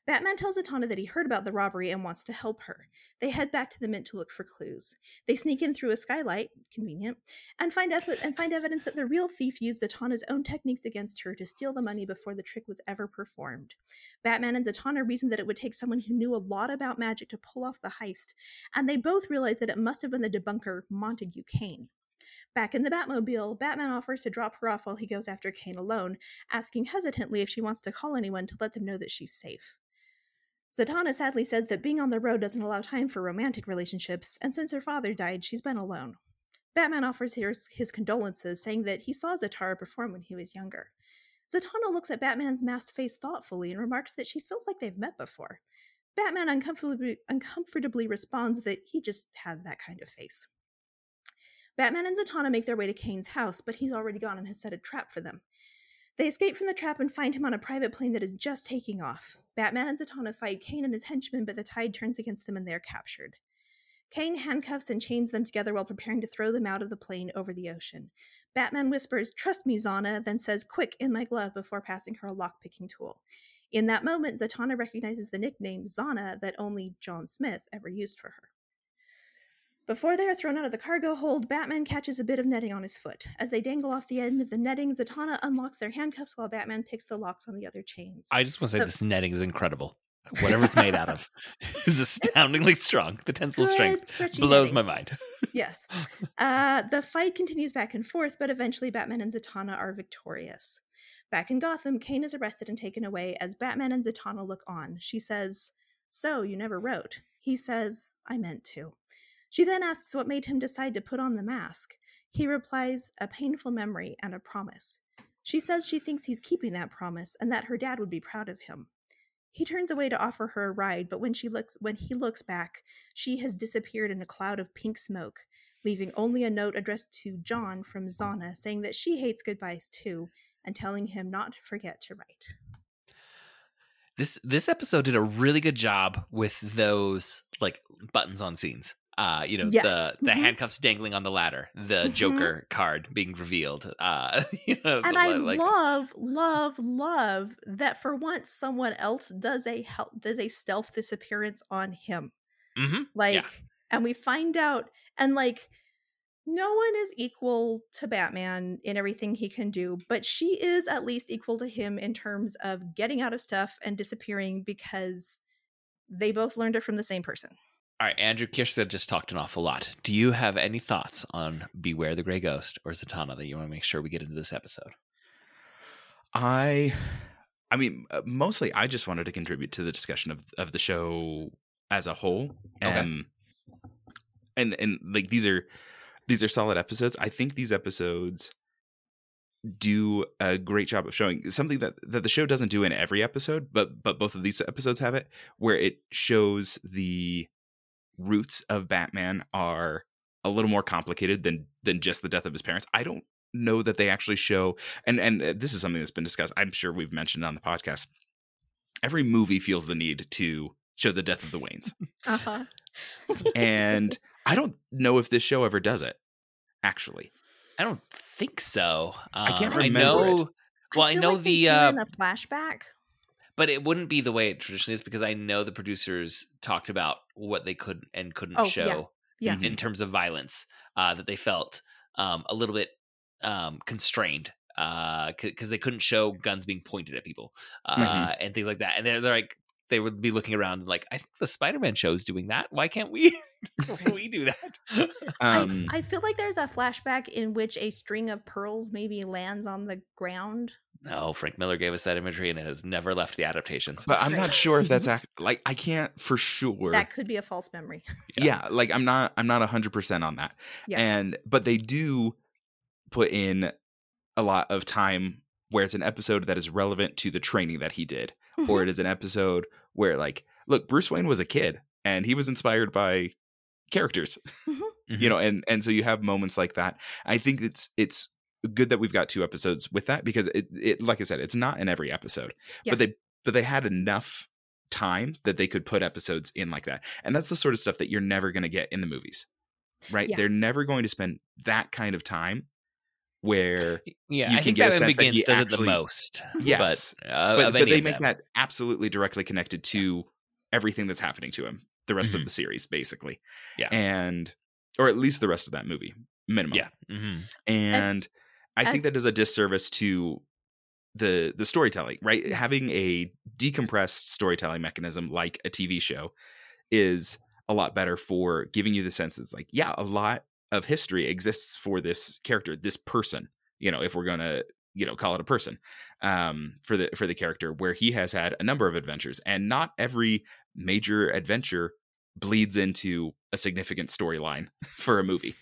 Batman tells Zatanna that he heard about the robbery and wants to help her. They head back to the Mint to look for clues. They sneak in through a skylight, convenient, and find and find evidence that the real thief used Zatanna's own techniques against her to steal the money before the trick was ever performed. Batman and Zatanna reason that it would take someone who knew a lot about magic to pull off the heist, and they both realize that it must have been the debunker Montague Kane. Back in the Batmobile, Batman offers to drop her off while he goes after Kane alone, asking hesitantly if she wants to call anyone to let them know that she's safe. Zatanna sadly says that being on the road doesn't allow time for romantic relationships, and since her father died, she's been alone. Batman offers his, his condolences, saying that he saw Zatara perform when he was younger. Zatanna looks at Batman's masked face thoughtfully and remarks that she feels like they've met before. Batman uncomfortably, uncomfortably responds that he just has that kind of face. Batman and Zatanna make their way to Kane's house, but he's already gone and has set a trap for them. They escape from the trap and find him on a private plane that is just taking off. Batman and Zatanna fight Kane and his henchmen, but the tide turns against them and they're captured. Kane handcuffs and chains them together while preparing to throw them out of the plane over the ocean. Batman whispers, Trust me, Zana, then says, Quick, in my glove, before passing her a lockpicking tool. In that moment, Zatanna recognizes the nickname Zana that only John Smith ever used for her. Before they are thrown out of the cargo hold, Batman catches a bit of netting on his foot. As they dangle off the end of the netting, Zatanna unlocks their handcuffs while Batman picks the locks on the other chains. I just want to say The- this netting is incredible. Whatever it's made out of is astoundingly strong. The tensile Good, strength blows netting. my mind. Yes. Uh, the fight continues back and forth, but eventually Batman and Zatanna are victorious. Back in Gotham, Kane is arrested and taken away as Batman and Zatanna look on. She says, So, you never wrote? He says, I meant to. She then asks what made him decide to put on the mask. He replies, A painful memory and a promise. She says she thinks he's keeping that promise and that her dad would be proud of him. He turns away to offer her a ride, but when she looks when he looks back, she has disappeared in a cloud of pink smoke, leaving only a note addressed to John from Zana saying that she hates goodbyes too and telling him not to forget to write. This this episode did a really good job with those like buttons on scenes. Uh, you know, Yes. the the Mhm. handcuffs dangling on the ladder, the Mhm. Joker card being revealed. Uh, you know, And I like love, love, love that for once someone else does a help does a stealth disappearance on him. Mhm. Like, and we find out, and like, no one is equal to Batman in everything he can do, but she is at least equal to him in terms of getting out of stuff and disappearing because they both learned it from the same person. All right, Andrew Kjerste just talked an awful lot. Do you have any thoughts on Beware the Grey Ghost or Zatanna that you want to make sure we get into this episode? I, I mean, uh, mostly I just wanted to contribute to the discussion of of the show as a whole. Okay. Um, and and like these are these are solid episodes. I think these episodes do a great job of showing something that that the show doesn't do in every episode, but but both of these episodes have it where it shows the roots of Batman are a little more complicated than than just the death of his parents. I don't know that they actually show and and uh, this is something that's been discussed. I'm sure we've mentioned on the podcast. Every movie feels the need to show the death of the Waynes. Uh huh. and I don't know if this show ever does it actually. I don't think so. Um, I can't I remember know. it. Well, I, feel know like they the, do uh, in a flashback. But it wouldn't be the way it traditionally is because I know the producers talked about what they could and couldn't Oh, show Yeah. Mhm. in terms of violence uh, that they felt um, a little bit um, constrained because they couldn't show guns being pointed at people uh, Mhm. and things like that. And they're, they're like, they would be looking around and like, I think the Spider-Man show is doing that. Why can't we? Can't we do that? Um I, I feel like there's a flashback in which a string of pearls maybe lands on the ground. no, Frank Miller gave us that imagery and it has never left the adaptations. but I'm not sure if that's act- like I can't for sure. That could be a false memory. yeah. like I'm not I'm not 100% on that. Yeah. And but they do put in a lot of time where it's an episode that is relevant to the training that he did or it is an episode where like look Bruce Wayne was a kid and he was inspired by characters Mhm. you know and and so you have moments like that i think it's it's good that we've got two episodes with that because it, it like i said it's not in every episode Yeah. but they but they had enough time that they could put episodes in like that and that's the sort of stuff that you're never going to get in the movies right Yeah. they're never going to spend that kind of time where yeah, you I can think get a Batman sense that Begins he does it the most. yes but, uh, but, but they make them. that absolutely directly connected to everything that's happening to him the rest Mhm. of the series basically Yeah. and or at least the rest of that movie minimum Yeah. hmm and i and- think that does a disservice to the the storytelling right having a decompressed storytelling mechanism like a tv show is a lot better for giving you the sense it's like yeah a lot of history exists for this character this person you know if we're gonna you know call it a person um for the for the character where he has had a number of adventures and not every major adventure bleeds into a significant storyline for a movie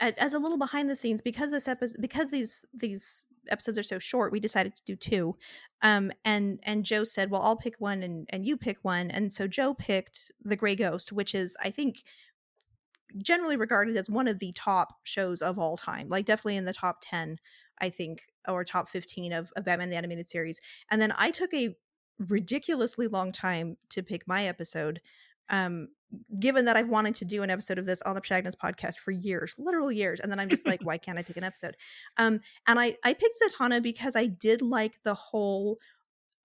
As a little behind the scenes, because this episode, because these these episodes are so short, we decided to do two. Um, and and Joe said, "Well, I'll pick one, and and you pick one." And so Joe picked The Gray Ghost, which is, I think, generally regarded as one of the top shows of all time, like definitely in the top 10, I think, or top 15 of, of Batman the Animated Series. And then I took a ridiculously long time to pick my episode. Um, given that I've wanted to do an episode of this on the Protagonist podcast for years, literal years, and then I'm just like, why can't I pick an episode? Um, and I I picked Zatanna because I did like the whole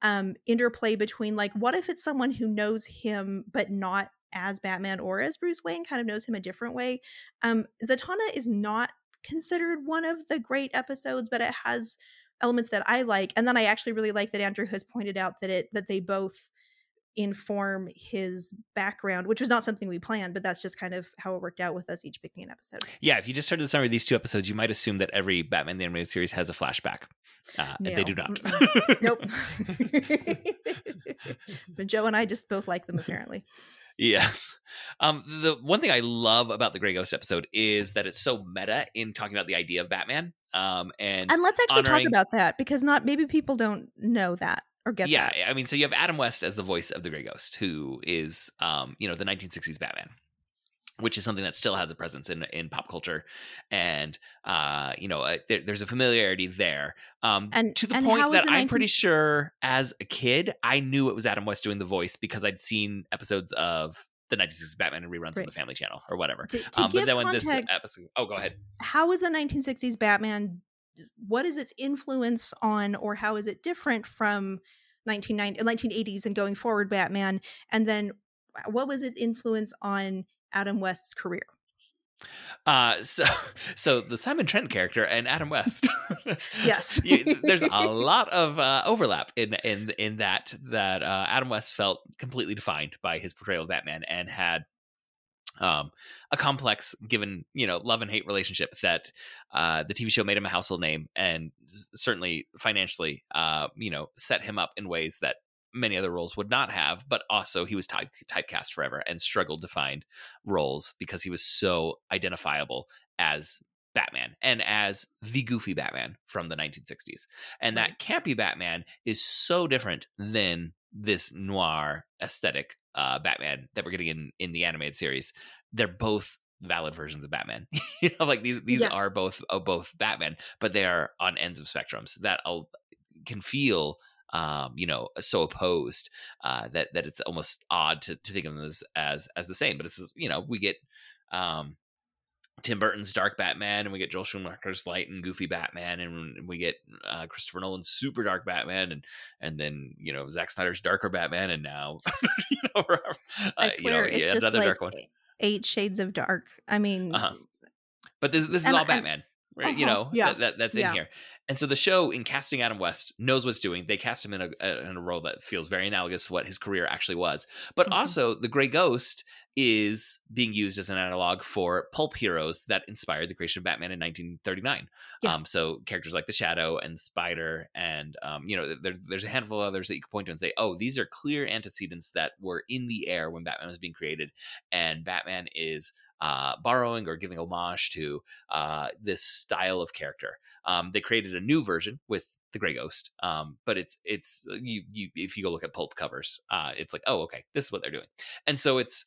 um interplay between like, what if it's someone who knows him but not as Batman or as Bruce Wayne, kind of knows him a different way. Um, Zatanna is not considered one of the great episodes, but it has elements that I like. And then I actually really like that Andrew has pointed out that it that they both inform his background, which was not something we planned, but that's just kind of how it worked out with us each picking an episode. Yeah, if you just heard the summary of these two episodes, you might assume that every Batman the Animated Series has a flashback. Uh, and They do not. Nope. but Joe and I just both like them apparently. Yes. Um, the one thing I love about the Grey Ghost episode is that it's so meta in talking about the idea of Batman. Um, and, And let's actually honoring- talk about that because not maybe people don't know that or get yeah, that. I mean, so you have Adam West as the voice of the Grey Ghost, who is, um, you know, the 1960s Batman. Which is something that still has a presence in in pop culture, and uh, you know, uh, there, there's a familiarity there. Um, And- to the and point that the I'm pretty sure, as a kid, I knew it was Adam West doing the voice because I'd seen episodes of the 1960s Batman and reruns on the Family Channel or whatever. To, to Um, give but then when this context, episode, oh, go ahead. how is the 1960s Batman? What is its influence on, or how is it different from 1990, 1980s and going forward Batman? And then uh, what was its influence on Adam West's career? Uh, so, so the Simon Trent character and Adam West. Yes. You- there's a lot of uh, overlap in in in that that uh, Adam West felt completely defined by his portrayal of Batman and had um, a complex, given you know love and hate relationship that uh, the TV show made him a household name and certainly financially, uh, you know, set him up in ways that many other roles would not have. But also, he was type typecast forever and struggled to find roles because he was so identifiable as Batman and as the goofy Batman from the 1960s. And that campy Batman is so different than this noir aesthetic uh, Batman that we're getting in in the animated series. They're both valid versions of Batman. you know, like these these Yeah. are both uh, both Batman, but they are on ends of spectrums that I'll, can feel um, you know, so opposed uh, that that it's almost odd to, to think of them as, as as the same. But it's you know we get um, Tim Burton's Dark Batman, and we get Joel Schumacher's light and goofy Batman, and we get uh, Christopher Nolan's super dark Batman, and and then you know Zack Snyder's darker Batman, and now you know, uh, I you know, it's yeah, just another like dark one. eight shades of dark. I mean, Uh-huh. But this this is And- all and- Batman. Right, you Uh-huh, know yeah, that, that that's in yeah. here, and so the show in casting Adam West knows what's doing. They cast him in a in a role that feels very analogous to what his career actually was. But Mhm. also, the Gray Ghost is being used as an analog for pulp heroes that inspired the creation of Batman in 1939. Yeah. Um, so characters like the Shadow and the Spider, and um, you know, there, there's a handful of others that you can point to and say, oh, these are clear antecedents that were in the air when Batman was being created, and Batman is uh, borrowing or giving homage to uh, this style of character. Um, they created a new version with the Gray Ghost, um, but it's it's you you if you go look at pulp covers, uh, it's like oh okay, this is what they're doing, and so it's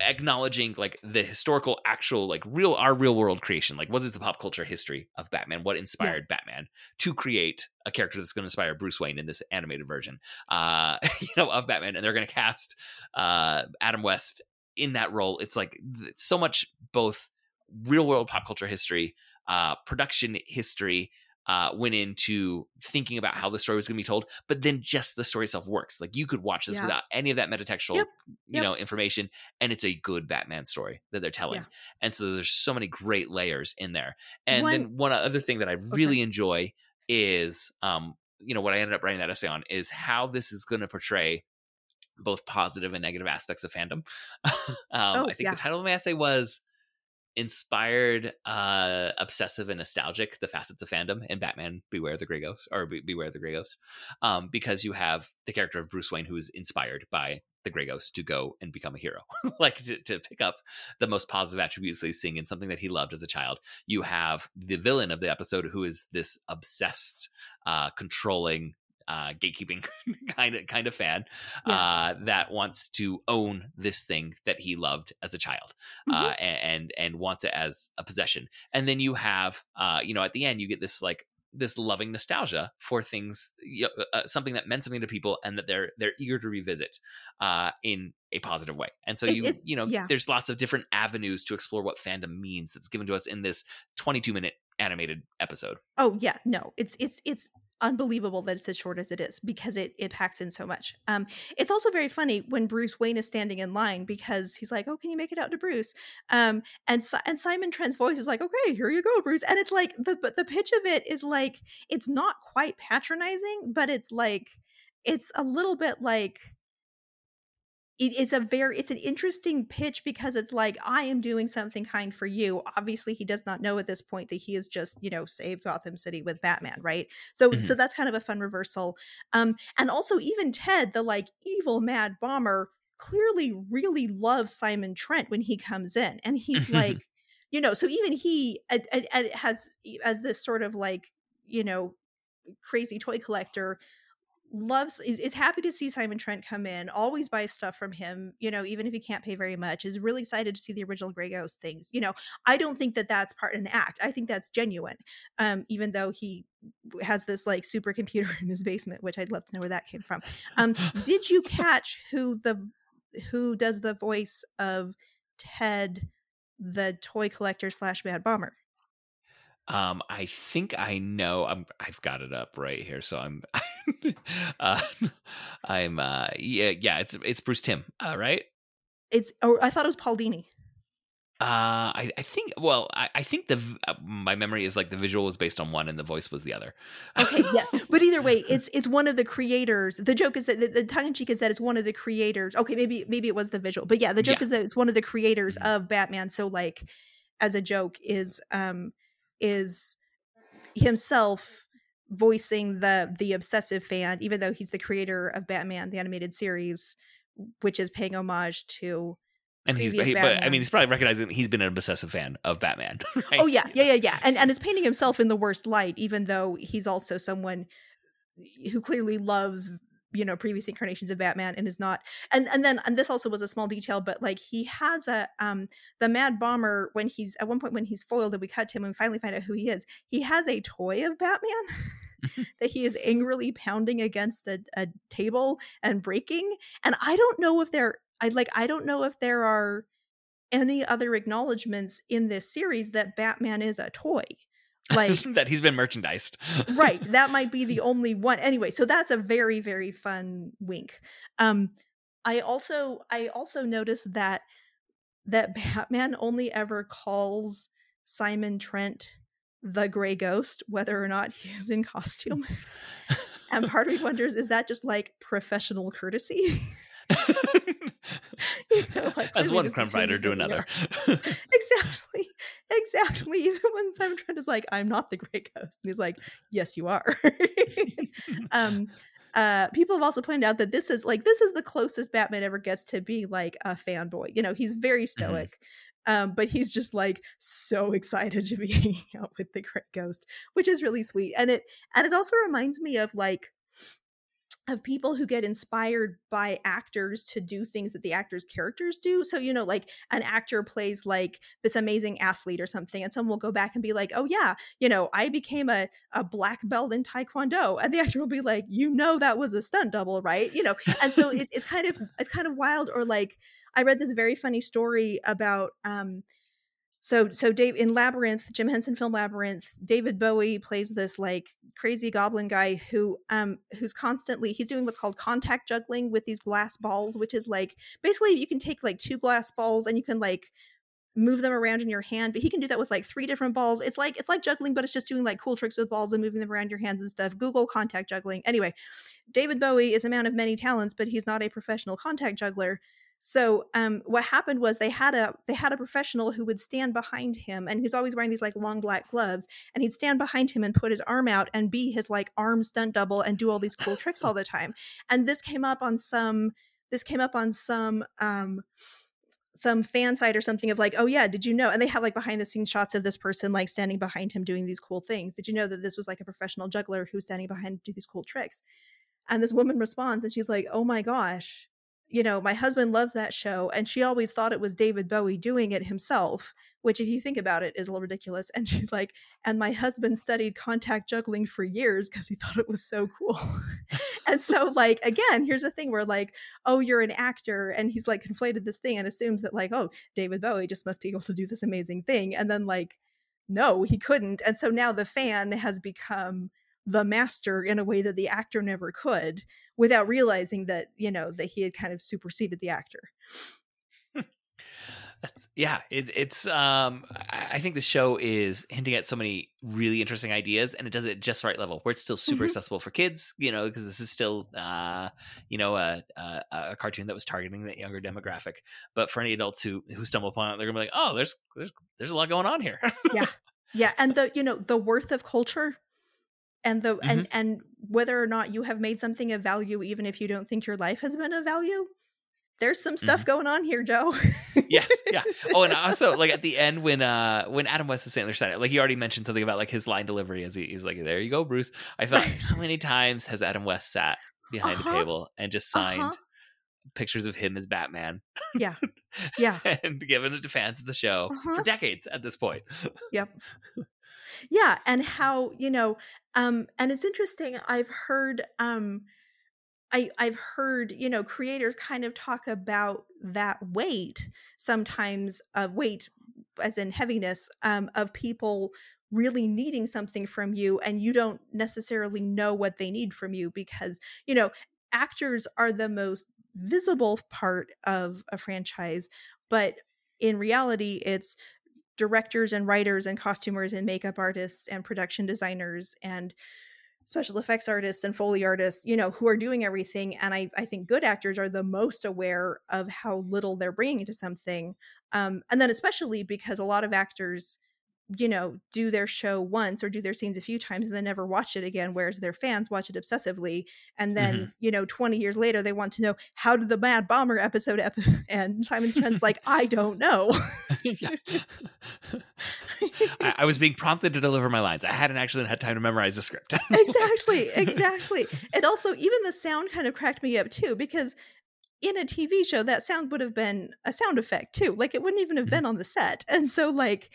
acknowledging like the historical actual like real our real world creation like what is the pop culture history of batman? What inspired batman to create a character that's going to inspire bruce wayne in this animated version uh you know of batman and they're going to cast uh adam west in that role. It's like so much both real world pop culture history uh production history uh, went into thinking about how the story was going to be told, but then just the story itself works. Like you could watch this Yeah. without any of that metatextual, Yep. you know, information, and it's a good Batman story that they're telling. Yeah. And so there's so many great layers in there. And One- Oh, then one other thing that I sure. really enjoy is, um, you know, what I ended up writing that essay on is how this is going to portray both positive and negative aspects of fandom. um, Oh, I think yeah. the title of my essay was inspired uh obsessive and nostalgic the facets of fandom in batman beware the gray ghost or Be- beware the gray ghost um because you have the character of bruce wayne who is inspired by the gray ghost to go and become a hero. Like to, to pick up the most positive attributes he's seeing in something that he loved as a child. You have the villain of the episode who is this obsessed uh controlling uh gatekeeping kind of kind of fan uh that wants to own this thing that he loved as a child uh, Mhm. a- and and wants it as a possession. And then you have, uh, you know, at the end you get this like this loving nostalgia for things, y- uh, something that meant something to people, and that they're they're eager to revisit uh, in a positive way. And so It- you you know, yeah. there's lots of different avenues to explore what fandom means that's given to us in this 22 minute animated episode. Oh yeah, no, it's it's it's unbelievable that it's as short as it is because it it packs in so much. Um, it's also very funny when Bruce Wayne is standing in line because he's like, "Oh, can you make it out to Bruce?" Um, and and Simon Trent's voice is like, "Okay, here you go, Bruce." And it's like the the pitch of it is like it's not quite patronizing, but it's like it's a little bit like it, it's a very it's an interesting pitch because it's like i am doing something kind for you. Obviously he does not know at this point that he has just you know saved gotham city with batman right? So so that's kind of a fun reversal. Um and also even ted the like evil mad bomber clearly really loves simon trent when he comes in and he's like you know so even he has as this sort of like you know crazy toy collector loves is, is happy to see Simon Trent come in, always buys stuff from him, you know, even if he can't pay very much, is really excited to see the original Grey Ghost things. You know, I don't think that that's part of an act. I think that's genuine. Um, even though he has this like supercomputer in his basement, which I'd love to know where that came from. Um, did you catch who the who does the voice of Ted, the toy collector slash Mad Bomber? Um, I think I know. I'm. I've got it up right here, so I'm. uh, I'm. Uh, yeah, yeah. It's it's Bruce Timm, uh, right? It's. Or I thought it was Paul Dini. Uh, I, I think. Well, I, I think the uh, my memory is like the visual was based on one and the voice was the other. okay, yes, but either way, it's it's one of the creators. The joke is that the, the tongue in cheek is that it's one of the creators. Okay, maybe maybe it was the visual, but yeah, the joke Yeah. is that it's one of the creators Mhm. of Batman. So like, as a joke, is um is himself voicing the the obsessive fan, even though he's the creator of Batman the animated series, which is paying homage to And he's, he, but I mean, he's probably recognizing he's been an obsessive fan of Batman. Right? Oh yeah, yeah, yeah, yeah. And and is painting himself in the worst light, even though he's also someone who clearly loves you know previous incarnations of Batman and is not and and then and this also was a small detail but like he has a um the mad bomber when he's at one point when he's foiled and we cut him and finally find out who he is he has a toy of batman that he is angrily pounding against a, a table and breaking and i don't know if there i like i don't know if there are any other acknowledgments in this series that batman is a toy like that he's been merchandised. right that might be the only one. Anyway so that's a very very fun wink. Um i also i also noticed that that batman only ever calls simon trent the gray ghost whether or not he is in costume. And part of me wonders is that just like professional courtesy? You know, like, As one crime fighter to another. exactly exactly even when simon trent is like i'm not the gray ghost and he's like yes you are. Um uh people have also pointed out that this is like this is the closest batman ever gets to being like a fanboy you know he's very stoic um but he's just like so excited to be hanging out with the gray ghost which is really sweet and it and it also reminds me of like of people who get inspired by actors to do things that the actors characters do. So you know like an actor plays like this amazing athlete or something and someone will go back and be like oh yeah you know i became a, a black belt in taekwondo. And the actor will be like you know that was a stunt double right? You know and so it, it's kind of it's kind of wild or like i read this very funny story about um so so dave in labyrinth jim henson film labyrinth david bowie plays this like crazy goblin guy who um who's constantly he's doing what's called contact juggling with these glass balls which is like basically you can take like two glass balls and you can like move them around in your hand but he can do that with like three different balls. It's like it's like juggling but it's just doing like cool tricks with balls and moving them around your hands and stuff. Google contact juggling. Anyway david bowie is a man of many talents but he's not a professional contact juggler so um what happened was they had a they had a professional who would stand behind him and he was always wearing these like long black gloves and he'd stand behind him and put his arm out and be his like arm stunt double and do all these cool tricks all the time. And this came up on some this came up on some um some fan site or something of like oh yeah did you know? And they have like behind the scenes shots of this person like standing behind him doing these cool things. Did you know that this was like a professional juggler who's standing behind to do these cool tricks? And this woman responds and she's like oh my gosh you know my husband loves that show and she always thought it was david bowie doing it himself which if you think about it is a little ridiculous and she's like and my husband studied contact juggling for years because he thought it was so cool. And so like again here's the thing where like oh you're an actor and he's like conflated this thing and assumes that like oh david bowie just must be able to do this amazing thing and then like no he couldn't and so now the fan has become the master in a way that the actor never could without realizing that you know that he had kind of superseded the actor That's, yeah, it, it's. Um, I, think the show is hinting at so many really interesting ideas, and it does it at just the right level, where it's still super Mhm. accessible for kids. You know, because this is still, uh, you know, a, a a cartoon that was targeting that younger demographic. But for any adults who who stumble upon it, they're gonna be like, oh, there's there's there's a lot going on here. Yeah. Yeah and the you know the worth of culture and the Mm-hmm. and and whether or not you have made something of value even if you don't think your life has been of value there's some stuff going on here joe yes, yeah. Oh, and also like at the end when uh when Adam West is saying their side, like he already mentioned something about like his line delivery as he, he's like, "There you go, Bruce." I thought how many times has Adam West sat behind Uh-huh. the table and just signed Uh-huh. pictures of him as Batman. Yeah. Yeah. and given it to fans of the show Uh-huh. for decades at this point. yeah and how you know um and it's interesting i've heard um i i've heard you know creators kind of talk about that weight sometimes of weight as in heaviness um of people really needing something from you and you don't necessarily know what they need from you because you know actors are the most visible part of a franchise but in reality it's directors and writers and costumers and makeup artists and production designers and special effects artists and foley artists you know who are doing everything and i, I think good actors are the most aware of how little they're bringing to something um, and then especially because a lot of actors you know do their show once or do their scenes a few times and then never watch it again whereas their fans watch it obsessively and then you know 20 years later they want to know how did the mad bomber episode ep-? and simon trent's like i don't know I, I was being prompted to deliver my lines. I hadn't actually had time to memorize the script. exactly exactly and also even the sound kind of cracked me up too because in a tv show that sound would have been a sound effect too like it wouldn't even have Mhm. been on the set and so like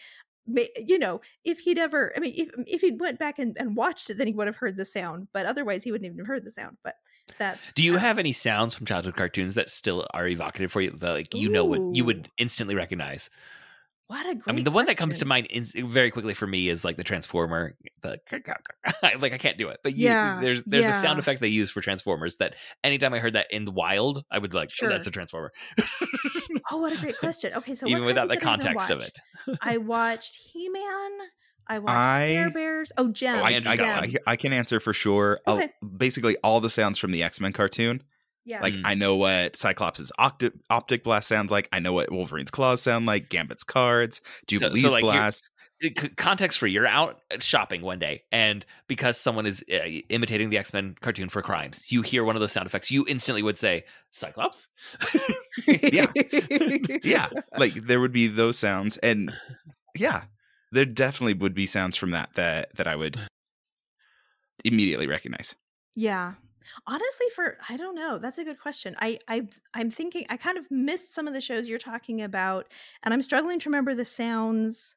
you know if he'd ever i mean if, if he'd went back and, and watched it then he would have heard the sound but otherwise he wouldn't even have heard the sound but that's Do you uh, have any sounds from childhood cartoons that still are evocative for you that like you know what you would instantly recognize? What a great I mean, the one that comes to mind in, uh, very quickly for me is like the Transformer. The like I can't do it, but you, Yeah, there's there's a sound effect they use for Transformers that anytime I heard that in the wild, I would be like, oh, that's a Transformer, oh what a great question okay so even without the cartoons did I even context of it. i watched he-man i watched I- Care Bears. Oh, oh Jem. I, I, I, I can answer for sure. I'll- Okay. basically, all the sounds from the X Men cartoon. Yeah. Like Mm. I know what Cyclops' octi- optic blast sounds like. I know what Wolverine's claws sound like. Gambit's cards, Jubilee's like, you're- blast. C- context free you're out shopping one day and because someone is uh, imitating the x-men cartoon for crimes you hear one of those sound effects you instantly would say cyclops Yeah. yeah, like there would be those sounds, and yeah, there definitely would be sounds from that that that I would immediately recognize. Yeah. Honestly, for I don't know. That's a good question. I I I'm thinking I kind of missed some of the shows you're talking about, and I'm struggling to remember the sounds.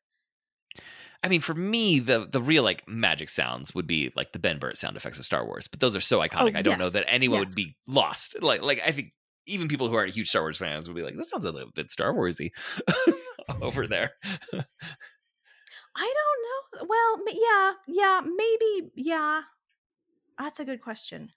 i mean for me the the real like magic sounds would be like the ben burtt sound effects of star wars but those are so oh, iconic i don't know that anyone yes. would be lost like like i think even people who aren't huge star wars fans would be like this sounds a little bit star warsy over there I don't know. Well, yeah, yeah, maybe, yeah. That's a good question.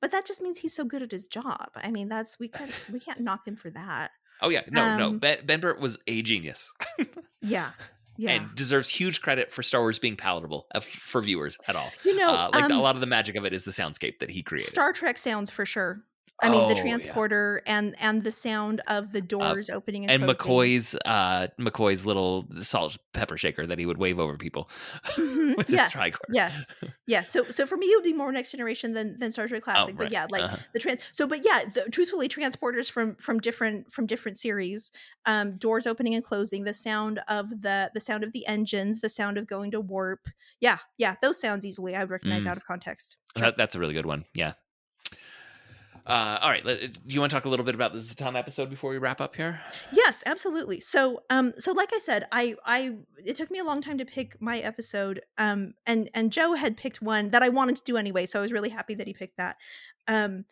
But that just means he's so good at his job. I mean, that's we can't we can't knock him for that. oh yeah no no Um, ben, ben burtt was a genius Yeah, yeah. and deserves huge credit for star wars being palatable uh, for viewers at all you know, uh, like um, a lot of the magic of it is the soundscape that he created Star Trek sounds for sure. I mean, Oh, the yeah. transporter and and the sound of the doors opening and, and closing. McCoy's uh McCoy's little salt pepper shaker that he would wave over people Mhm. with yes, his tricorder. yes, yes. So, so for me, it would be more next generation than than Star Trek Classic. But right. yeah, like Uh-huh. the trans. So, but yeah, the, truthfully, transporters from from different from different series, um, doors opening and closing, the sound of the the sound of the engines, the sound of going to warp. Yeah, yeah, those sounds easily I would recognize Mm. out of context. Sure. That, that's a really good one. Yeah. Uh, all right. Do you want to talk a little bit about the Zatanna episode before we wrap up here? Yes, absolutely. So, um, so like I said, I, I, it took me a long time to pick my episode, um, and and Joe had picked one that I wanted to do anyway, so I was really happy that he picked that. Um,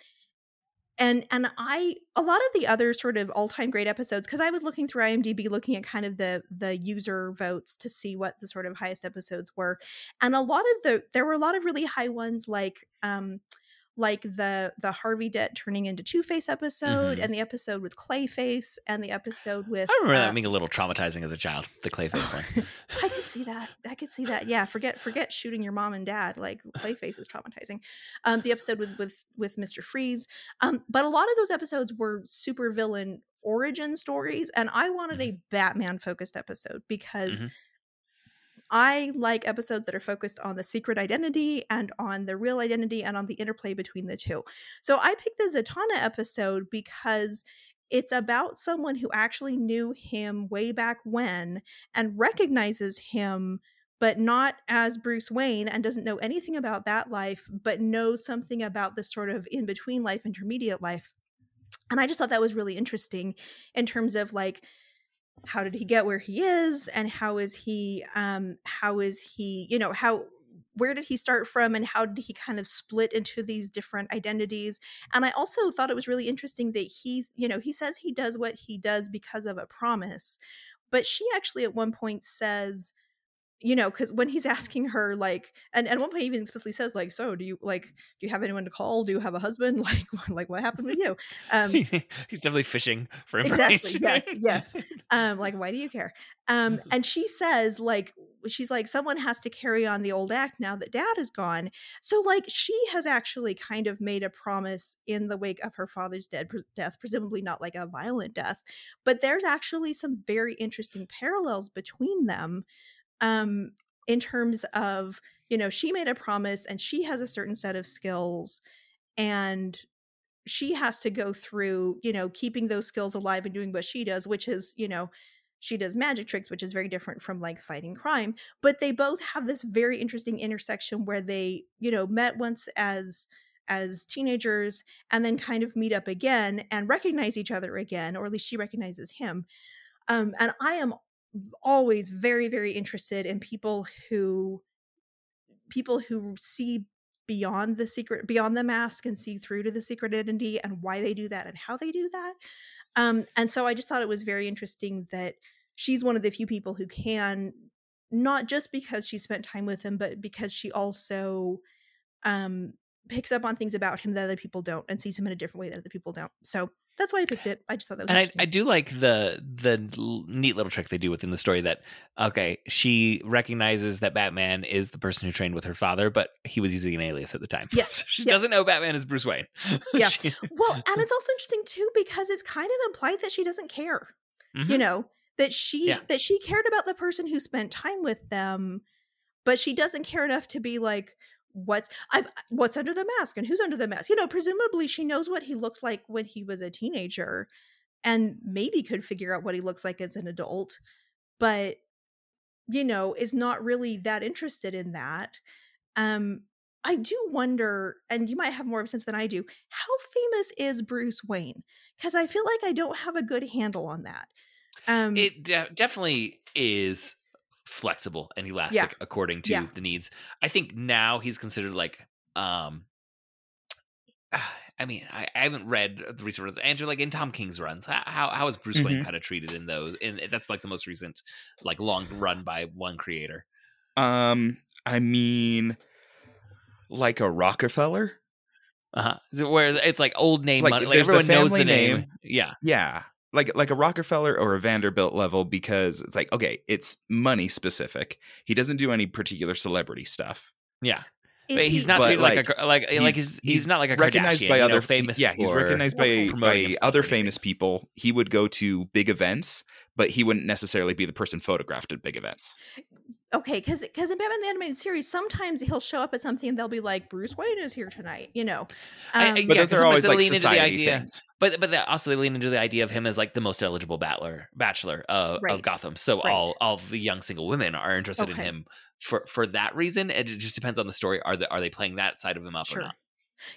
and and I, a lot of the other sort of all time great episodes, because I was looking through IMDb, looking at kind of the the user votes to see what the sort of highest episodes were, and a lot of the there were a lot of really high ones like, um, like the the Harvey Dent turning into Two Face episode, Mhm. and the episode with Clayface, and the episode with I remember uh, that being a little traumatizing as a child. The Clayface one. I could see that. I could see that. Yeah, forget forget shooting your mom and dad. Like Clayface is traumatizing. Um, the episode with with with Mr. Freeze. Um, but a lot of those episodes were super villain origin stories, and I wanted a Batman focused episode because. Mhm. I like episodes that are focused on the secret identity and on the real identity and on the interplay between the two. So I picked the Zatanna episode because it's about someone who actually knew him way back when and recognizes him but not as Bruce Wayne and doesn't know anything about that life, but knows something about this sort of in between life, intermediate life. And I just thought that was really interesting in terms of like, how did he get where he is and how is he um how is he you know how where did he start from and how did he kind of split into these different identities? And i also thought it was really interesting that he's you know he says he does what he does because of a promise but she actually at one point says you know, because when he's asking her, like, and, and at one point he even explicitly says, like, so do you like, do you have anyone to call? Do you have a husband? Like, like what happened with you? Um, he's definitely fishing for information. Exactly. Yes. Yes. Um, like, why do you care? Um, and she says, like, she's like, someone has to carry on the old act now that dad is gone. So, like, she has actually kind of made a promise in the wake of her father's dead death, presumably not like a violent death, but there's actually some very interesting parallels between them um in terms of you know she made a promise and she has a certain set of skills and she has to go through you know keeping those skills alive and doing what she does which is you know she does magic tricks which is very different from like fighting crime but they both have this very interesting intersection where they you know met once as as teenagers and then kind of meet up again and recognize each other again or at least she recognizes him. Um, and i am always very very interested in people who people who see beyond the secret beyond the mask and see through to the secret identity and why they do that and how they do that. Um and so i just thought it was very interesting that she's one of the few people who can not just because she spent time with him but because she also um picks up on things about him that other people don't and sees him in a different way that other people don't. So that's why I picked it. I just thought that was. And I, I do like the the neat little trick they do within the story that okay, she recognizes that Batman is the person who trained with her father, but he was using an alias at the time. Yes, so she yes. doesn't know Batman is Bruce Wayne. Yeah. she... well, and it's also interesting too because it's kind of implied that she doesn't care. Mm-hmm. You know that she yeah. that she cared about the person who spent time with them, but she doesn't care enough to be like, what's I, what's under the mask and who's under the mask you know presumably she knows what he looked like when he was a teenager and maybe could figure out what he looks like as an adult but you know is not really that interested in that um i do wonder and you might have more of a sense than i do how famous is bruce wayne? Because i feel like i don't have a good handle on that um it de- definitely is flexible and elastic yeah. according to yeah. the needs. I think now he's considered like um I mean, I, I haven't read the recent runs. Andrew, like in Tom King's runs, how how is Bruce mm-hmm. Wayne kind of treated in those? And that's like the most recent, like long run by one creator. Um, I mean, like a Rockefeller. Uh huh. Where it's like old name, like, money. like everyone the knows the name. name. Yeah, yeah like like a Rockefeller or a Vanderbilt level because it's like okay, it's money specific. He doesn't do any particular celebrity stuff. Yeah. but he's not but like, like, a like he's, like he's, he's, not like a recognized by other know, famous. Yeah, he's recognized by by other famous people. He would go to big events, but he wouldn't necessarily be the person photographed at big events okay because because in batman the animated series sometimes he'll show up at something and they'll be like bruce wayne is here tonight you know um, I, but yeah, those are always like society things but but also they lean into the idea of him as like the most eligible battler bachelor uh, right. of gotham so right. all all the young single women are interested okay. in him for for that reason it just depends on the story are they are they playing that side of him up sure. or not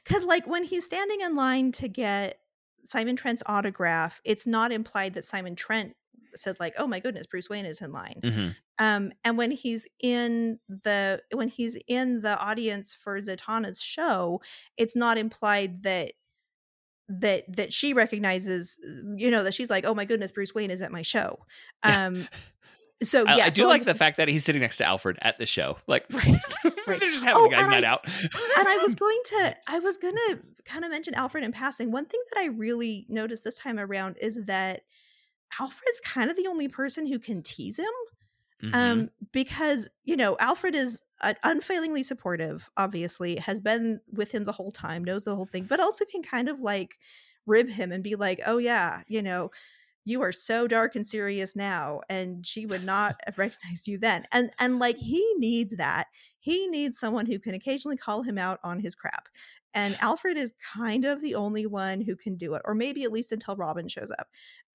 because like when he's standing in line to get simon trent's autograph it's not implied that simon trent says like oh my goodness bruce wayne is in line mm-hmm. um and when he's in the when he's in the audience for zatanna's show it's not implied that that that she recognizes you know that she's like oh my goodness bruce wayne is at my show um so yeah, I, I do so like just, the fact that he's sitting next to Alfred at the show. Like right, right. they're just having oh, guys night I, out. and I was going to, I was gonna kind of mention Alfred in passing. One thing that I really noticed this time around is that Alfred's kind of the only person who can tease him. Mm-hmm. Um, because, you know, Alfred is uh, unfailingly supportive, obviously, has been with him the whole time, knows the whole thing, but also can kind of like rib him and be like, oh, yeah, you know, you are so dark and serious now and she would not have recognized you then and and like he needs that he needs someone who can occasionally call him out on his crap and alfred is kind of the only one who can do it or maybe at least until robin shows up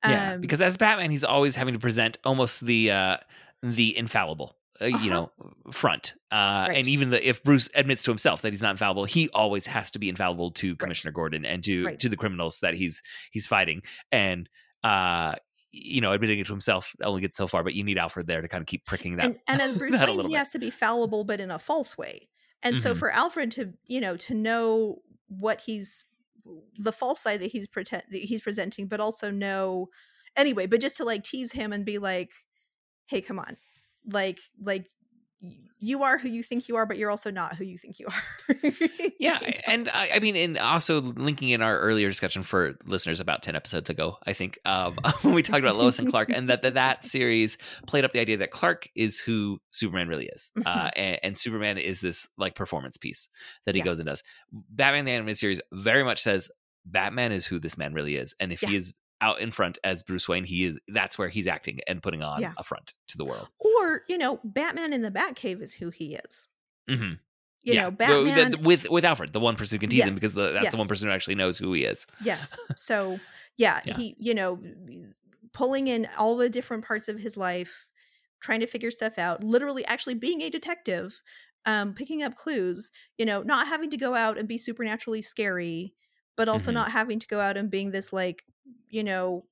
yeah, um, because as Batman, he's always having to present almost the uh the infallible uh, you Uh-huh. know front uh Right. and even the, if bruce admits to himself that he's not infallible he always has to be infallible to commissioner gordon and to Right. to the criminals that he's he's fighting and uh you know admitting it to himself only gets so far but you need alfred there to kind of keep pricking that and, and as Bruce Wayne, he bit. has to be fallible, but in a false way. And so Mhm. for Alfred to, you know, to know what he's the false side that he's pretend that he's presenting, but also know anyway, but just to like tease him and be like, hey, come on. Like, like you are who you think you are, but you're also not who you think you are. yeah and I, I mean and also linking in our earlier discussion for listeners about 10 episodes ago i think um, when we talked about lois and clark and that, that that series played up the idea that clark is who superman really is uh, Mhm. and, and superman is this like performance piece that he Yeah. goes and does batman the animated series very much says batman is who this man really is and if he is out in front as bruce wayne he is that's where he's acting and putting on Yeah. a front to the world or, you know, Batman in the Batcave is who he is. hmm You yeah. know, Well, the- Batman the- with with alfred the one person who can tease him because the, that's the one person who actually knows who he is yes so yeah, Yeah. he you know pulling in all the different parts of his life trying to figure stuff out literally actually being a detective um picking up clues you know not having to go out and be supernaturally scary but also Mhm. not having to go out and being this like you know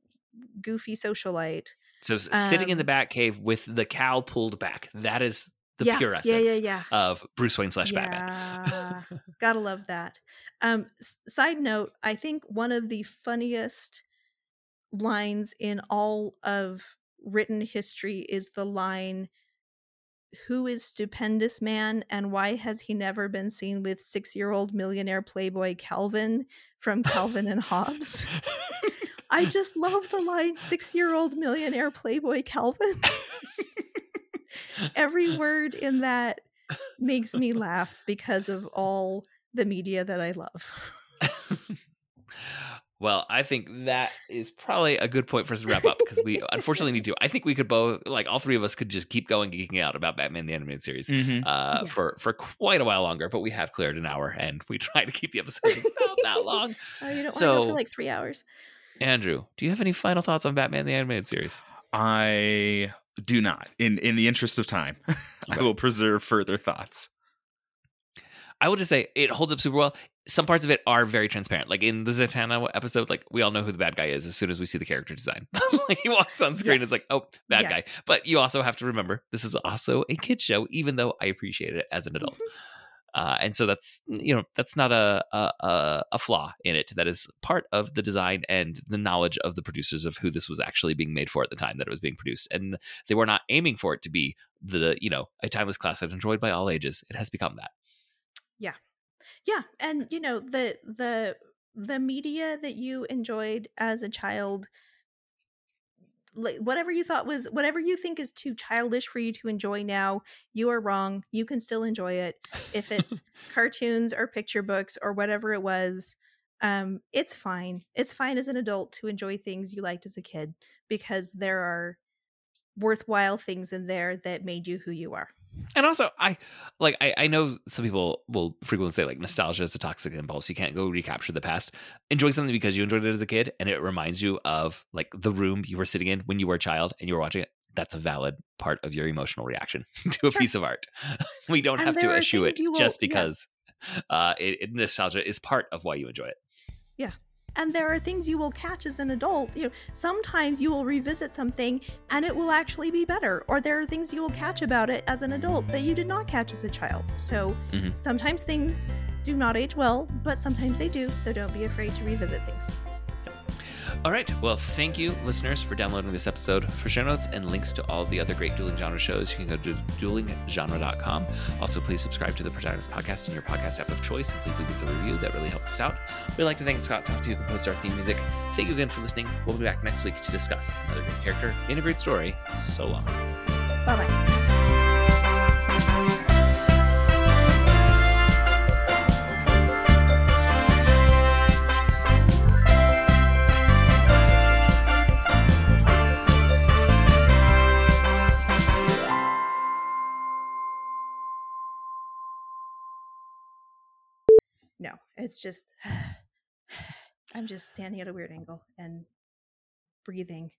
goofy socialite So sitting in the Um, bat cave with the cowl pulled back, that is the yeah, pure essence yeah yeah of Bruce Wayne slash Batman. Yeah, gotta love that. Um, s- side note, I think one of the funniest lines in all of written history is the line, "Who is stupendous man, and why has he never been seen with six-year-old millionaire playboy Calvin from Calvin and Hobbes?" I just love the line, six-year-old millionaire playboy Calvin." Every word in that makes me laugh because of all the media that I love. well, I think that is probably a good point for us to wrap up because we unfortunately need to. I think we could both, like all three of us, could just keep going geeking out about Batman the animated series. Mhm. Uh, Yeah. for for quite a while longer, but we have cleared an hour, and we try to keep the episodes about that long. Oh, you don't want to go So- for like three hours. Andrew, do you have any final thoughts on Batman the animated series? I do not. In in the interest of time, I will preserve further thoughts. I will just say it holds up super well. Some parts of it are very transparent. Like in the Zatanna episode, like we all know who the bad guy is as soon as we see the character design. like he walks on screen, it's like, oh, bad Yes. guy. But you also have to remember this is also a kid show, even though I appreciate it as an adult. Uh, and so that's you know that's not a, a a flaw in it. That is part of the design and the knowledge of the producers of who this was actually being made for at the time that it was being produced. And they were not aiming for it to be the you know a timeless classic enjoyed by all ages. It has become that. Yeah, yeah, and you know the the the media that you enjoyed as a child like whatever you thought was whatever you think is too childish for you to enjoy now you are wrong you can still enjoy it. If it's cartoons or picture books or whatever it was um it's fine. It's fine as an adult to enjoy things you liked as a kid because there are worthwhile things in there that made you who you are And also, I like I, I know some people will frequently say like nostalgia is a toxic impulse. You can't go recapture the past. Enjoy something because you enjoyed it as a kid, and it reminds you of like the room you were sitting in when you were a child and you were watching it. That's a valid part of your emotional reaction to a Sure. piece of art. we don't And have to eschew it will- just yeah. because uh, it, it- nostalgia is part of why you enjoy it. And there are things you will catch as an adult you know sometimes you will revisit something and it will actually be better or there are things you will catch about it as an adult that you did not catch as a child so Mhm. sometimes things do not age well but sometimes they do so don't be afraid to revisit things All right. Well, thank you, listeners, for downloading this episode. For show notes and links to all the other great dueling genre shows, you can go to duelinggenre.com. Also, please subscribe to the Protagonist Podcast in your podcast app of choice, and please leave us a review. That really helps us out. We'd like to thank Scott Tofty, who composed our theme music. Thank you again for listening. We'll be back next week to discuss another great character in a great story. So long. bye bye it's just i'm just standing at a weird angle and breathing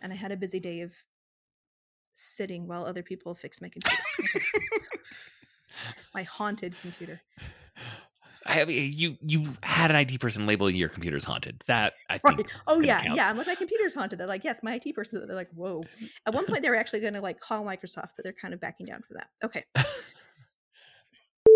and i had a busy day of sitting while other people fix my computer. My haunted computer. I mean, you you had an IT person label your computer's haunted. That I think. Right. Oh yeah, count. yeah. I'm like my computer's haunted. They're like, yes, my IT person. They're like, whoa. At one point, they were actually going to like call Microsoft, but they're kind of backing down for that. Okay.